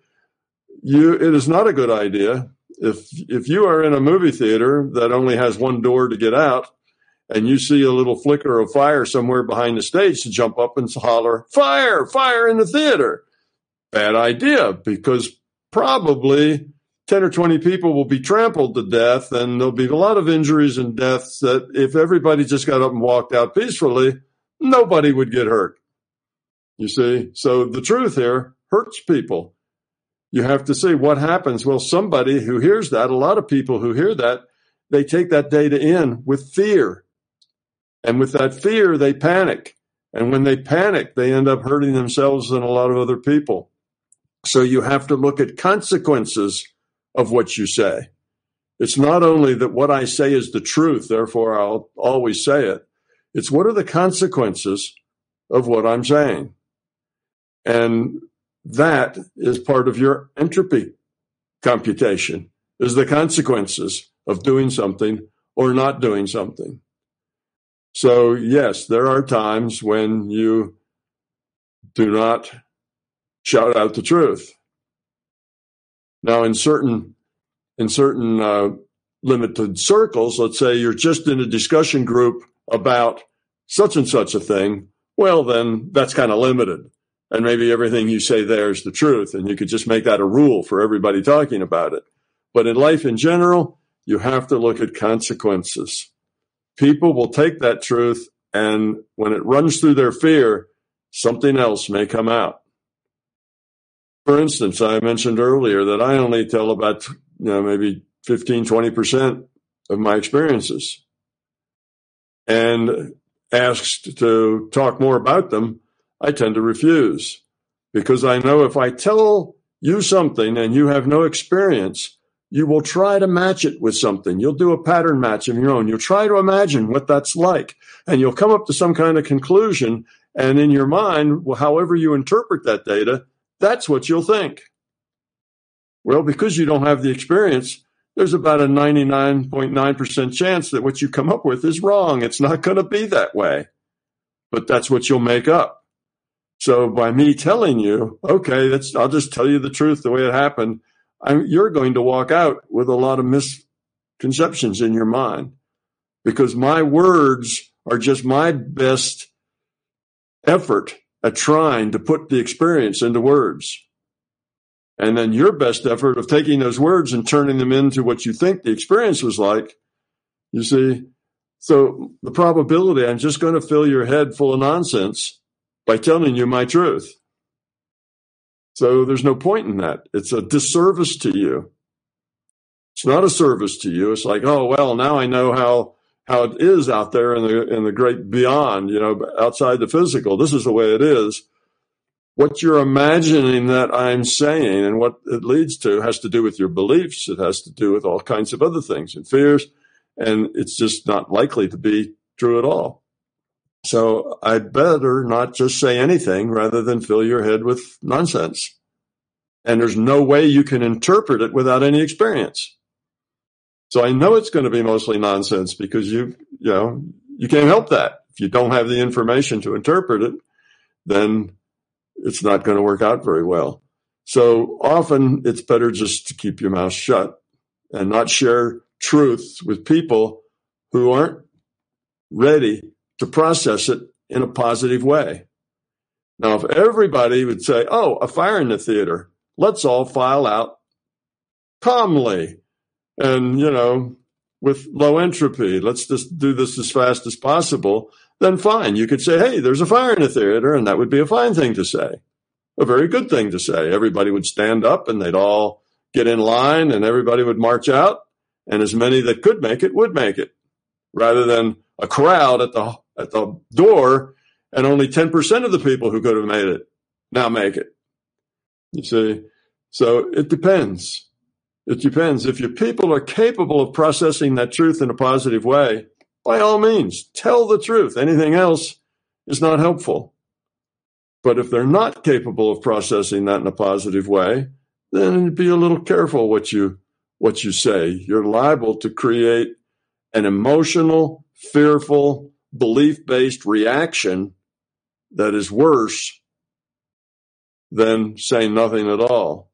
You, it is not a good idea if if you are in a movie theater that only has one door to get out and you see a little flicker of fire somewhere behind the stage to jump up and holler, fire, fire in the theater. Bad idea because probably 10 or 20 people will be trampled to death and there'll be a lot of injuries and deaths that if everybody just got up and walked out peacefully, nobody would get hurt. You see? So the truth here hurts people. You have to see what happens. Well, somebody who hears that, a lot of people who hear that, they take that data in with fear and with that fear, they panic. And when they panic, they end up hurting themselves and a lot of other people. So you have to look at consequences of what you say. It's not only that what I say is the truth, therefore I'll always say it. It's what are the consequences of what I'm saying? And that is part of your entropy computation is the consequences of doing something or not doing something. So, yes, there are times when you do not shout out the truth. Now, in certain in certain uh, limited circles, let's say you're just in a discussion group about such and such a thing. Well, then that's kind of limited, and maybe everything you say there is the truth, and you could just make that a rule for everybody talking about it. But in life in general, you have to look at consequences people will take that truth and when it runs through their fear, something else may come out. For instance, I mentioned earlier that I only tell about, you know, maybe 15, 20% of my experiences. And asked to talk more about them, I tend to refuse because I know if I tell you something and you have no experience, you will try to match it with something. You'll do a pattern match of your own. You'll try to imagine what that's like and you'll come up to some kind of conclusion. And in your mind, however you interpret that data, that's what you'll think. Well, because you don't have the experience, there's about a 99.9% chance that what you come up with is wrong. It's not going to be that way, but that's what you'll make up. So by me telling you, okay, that's, I'll just tell you the truth the way it happened I'm, you're going to walk out with a lot of misconceptions in your mind because my words are just my best effort at trying to put the experience into words. And then your best effort of taking those words and turning them into what you think the experience was like. You see, so the probability I'm just going to fill your head full of nonsense by telling you my truth. So there's no point in that. It's a disservice to you. It's not a service to you. It's like, oh well, now I know how how it is out there in the in the great beyond, you know, outside the physical. This is the way it is. What you're imagining that I'm saying and what it leads to has to do with your beliefs. It has to do with all kinds of other things and fears. And it's just not likely to be true at all. So I'd better not just say anything rather than fill your head with nonsense. And there's no way you can interpret it without any experience. So I know it's going to be mostly nonsense because you, you know, you can't help that. If you don't have the information to interpret it, then it's not going to work out very well. So often it's better just to keep your mouth shut and not share truth with people who aren't ready to process it in a positive way. Now, if everybody would say, oh, a fire in the theater, let's all file out calmly and, you know, with low entropy, let's just do this as fast as possible, then fine. You could say, hey, there's a fire in the theater, and that would be a fine thing to say. a very good thing to say. Everybody would stand up and they'd all get in line and everybody would march out and as many that could make it would make it rather than a crowd at the at the door and only 10% of the people who could have made it now make it. You see? So it depends. It depends. If your people are capable of processing that truth in a positive way, by all means, tell the truth. Anything else is not helpful. But if they're not capable of processing that in a positive way, then be a little careful what you what you say. You're liable to create an emotional, fearful, belief-based reaction that is worse than saying nothing at all.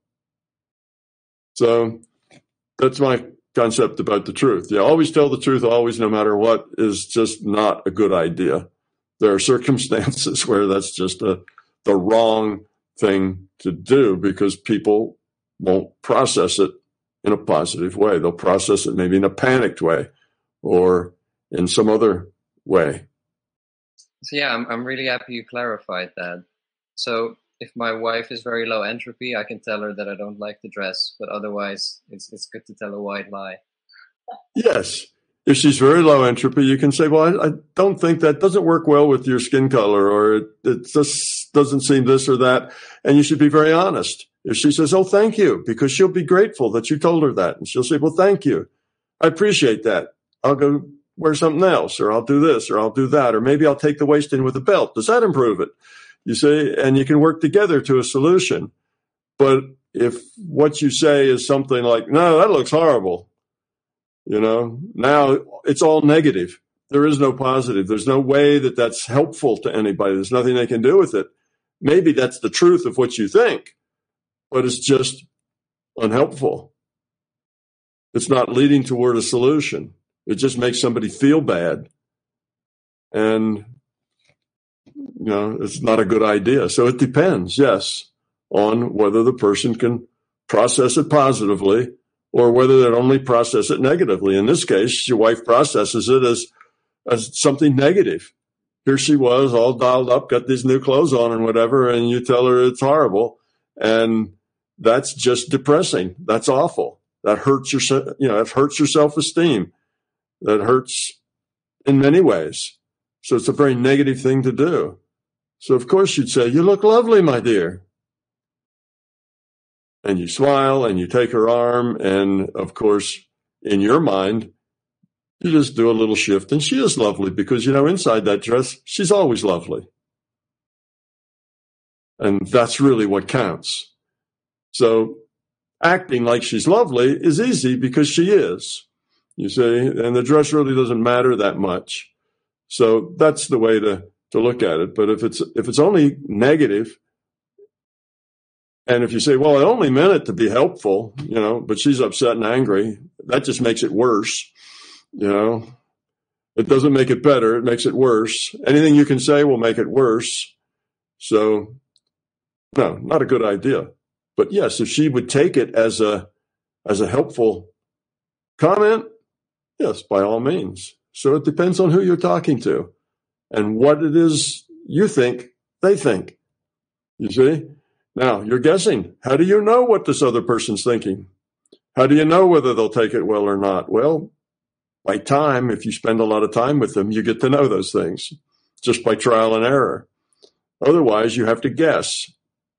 So that's my concept about the truth. You always tell the truth, always, no matter what, is just not a good idea. There are circumstances <laughs> where that's just a, the wrong thing to do because people won't process it in a positive way. They'll process it maybe in a panicked way or in some other way. So yeah, I'm I'm really happy you clarified that. So if my wife is very low entropy, I can tell her that I don't like the dress, but otherwise it's it's good to tell a white lie. Yes. If she's very low entropy, you can say, well, I, I don't think that doesn't work well with your skin color or it, it just doesn't seem this or that. And you should be very honest. If she says, oh, thank you, because she'll be grateful that you told her that. And she'll say, well, thank you. I appreciate that. I'll go wear something else or I'll do this or I'll do that. Or maybe I'll take the waist in with a belt. Does that improve it? You see, and you can work together to a solution. But if what you say is something like, no, that looks horrible, you know, now it's all negative. There is no positive. There's no way that that's helpful to anybody. There's nothing they can do with it. Maybe that's the truth of what you think, but it's just unhelpful. It's not leading toward a solution. It just makes somebody feel bad. And you know, it's not a good idea. So it depends, yes, on whether the person can process it positively or whether they only process it negatively. In this case, your wife processes it as, as something negative. Here she was all dialed up, got these new clothes on and whatever, and you tell her it's horrible. And that's just depressing. That's awful. That hurts your, you know, it hurts your self-esteem. That hurts in many ways. So it's a very negative thing to do. So of course you'd say, you look lovely, my dear. And you smile and you take her arm. And of course, in your mind, you just do a little shift and she is lovely because, you know, inside that dress, she's always lovely. And that's really what counts. So acting like she's lovely is easy because she is, you see, and the dress really doesn't matter that much. So that's the way to to look at it. But if it's if it's only negative, and if you say, "Well, I only meant it to be helpful," you know, but she's upset and angry, that just makes it worse. You know, it doesn't make it better; it makes it worse. Anything you can say will make it worse. So, no, not a good idea. But yes, if she would take it as a as a helpful comment, yes, by all means. So it depends on who you're talking to and what it is you think they think. You see? Now, you're guessing. How do you know what this other person's thinking? How do you know whether they'll take it well or not? Well, by time, if you spend a lot of time with them, you get to know those things just by trial and error. Otherwise, you have to guess.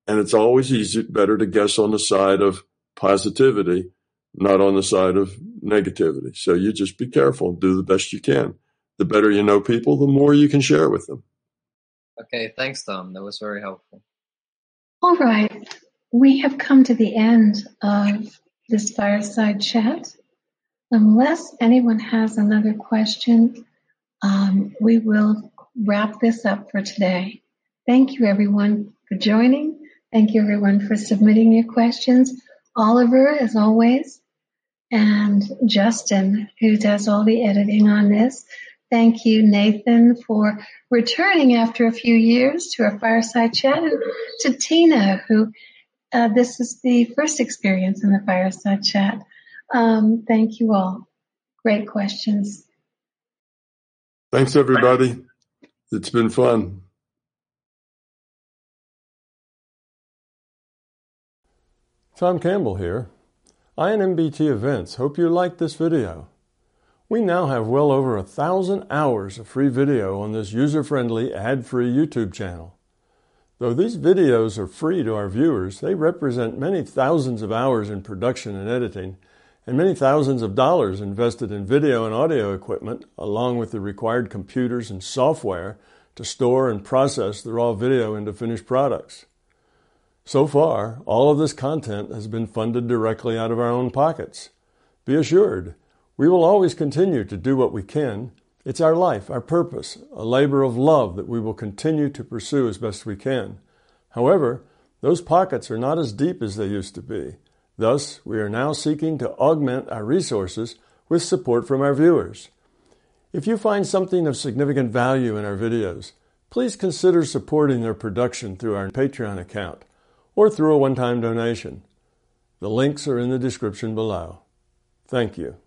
And it's always easy, better to guess on the side of positivity, not on the side of negativity. So you just be careful, and do the best you can the better you know people, the more you can share with them. Okay, thanks, Tom. That was very helpful. All right. We have come to the end of this fireside chat. Unless anyone has another question, um, we will wrap this up for today. Thank you, everyone, for joining. Thank you, everyone, for submitting your questions. Oliver, as always, and Justin, who does all the editing on this. Thank you, Nathan, for returning after a few years to our fireside chat, and to Tina, who uh, this is the first experience in the fireside chat. Um, thank you all. Great questions. Thanks, everybody. It's been fun. Tom Campbell here. INMBT Events hope you liked this video. We now have well over a thousand hours of free video on this user-friendly, ad-free YouTube channel. Though these videos are free to our viewers, they represent many thousands of hours in production and editing, and many thousands of dollars invested in video and audio equipment, along with the required computers and software to store and process the raw video into finished products. So far, all of this content has been funded directly out of our own pockets. Be assured, we will always continue to do what we can. It's our life, our purpose, a labor of love that we will continue to pursue as best we can. However, those pockets are not as deep as they used to be. Thus, we are now seeking to augment our resources with support from our viewers. If you find something of significant value in our videos, please consider supporting their production through our Patreon account or through a one time donation. The links are in the description below. Thank you.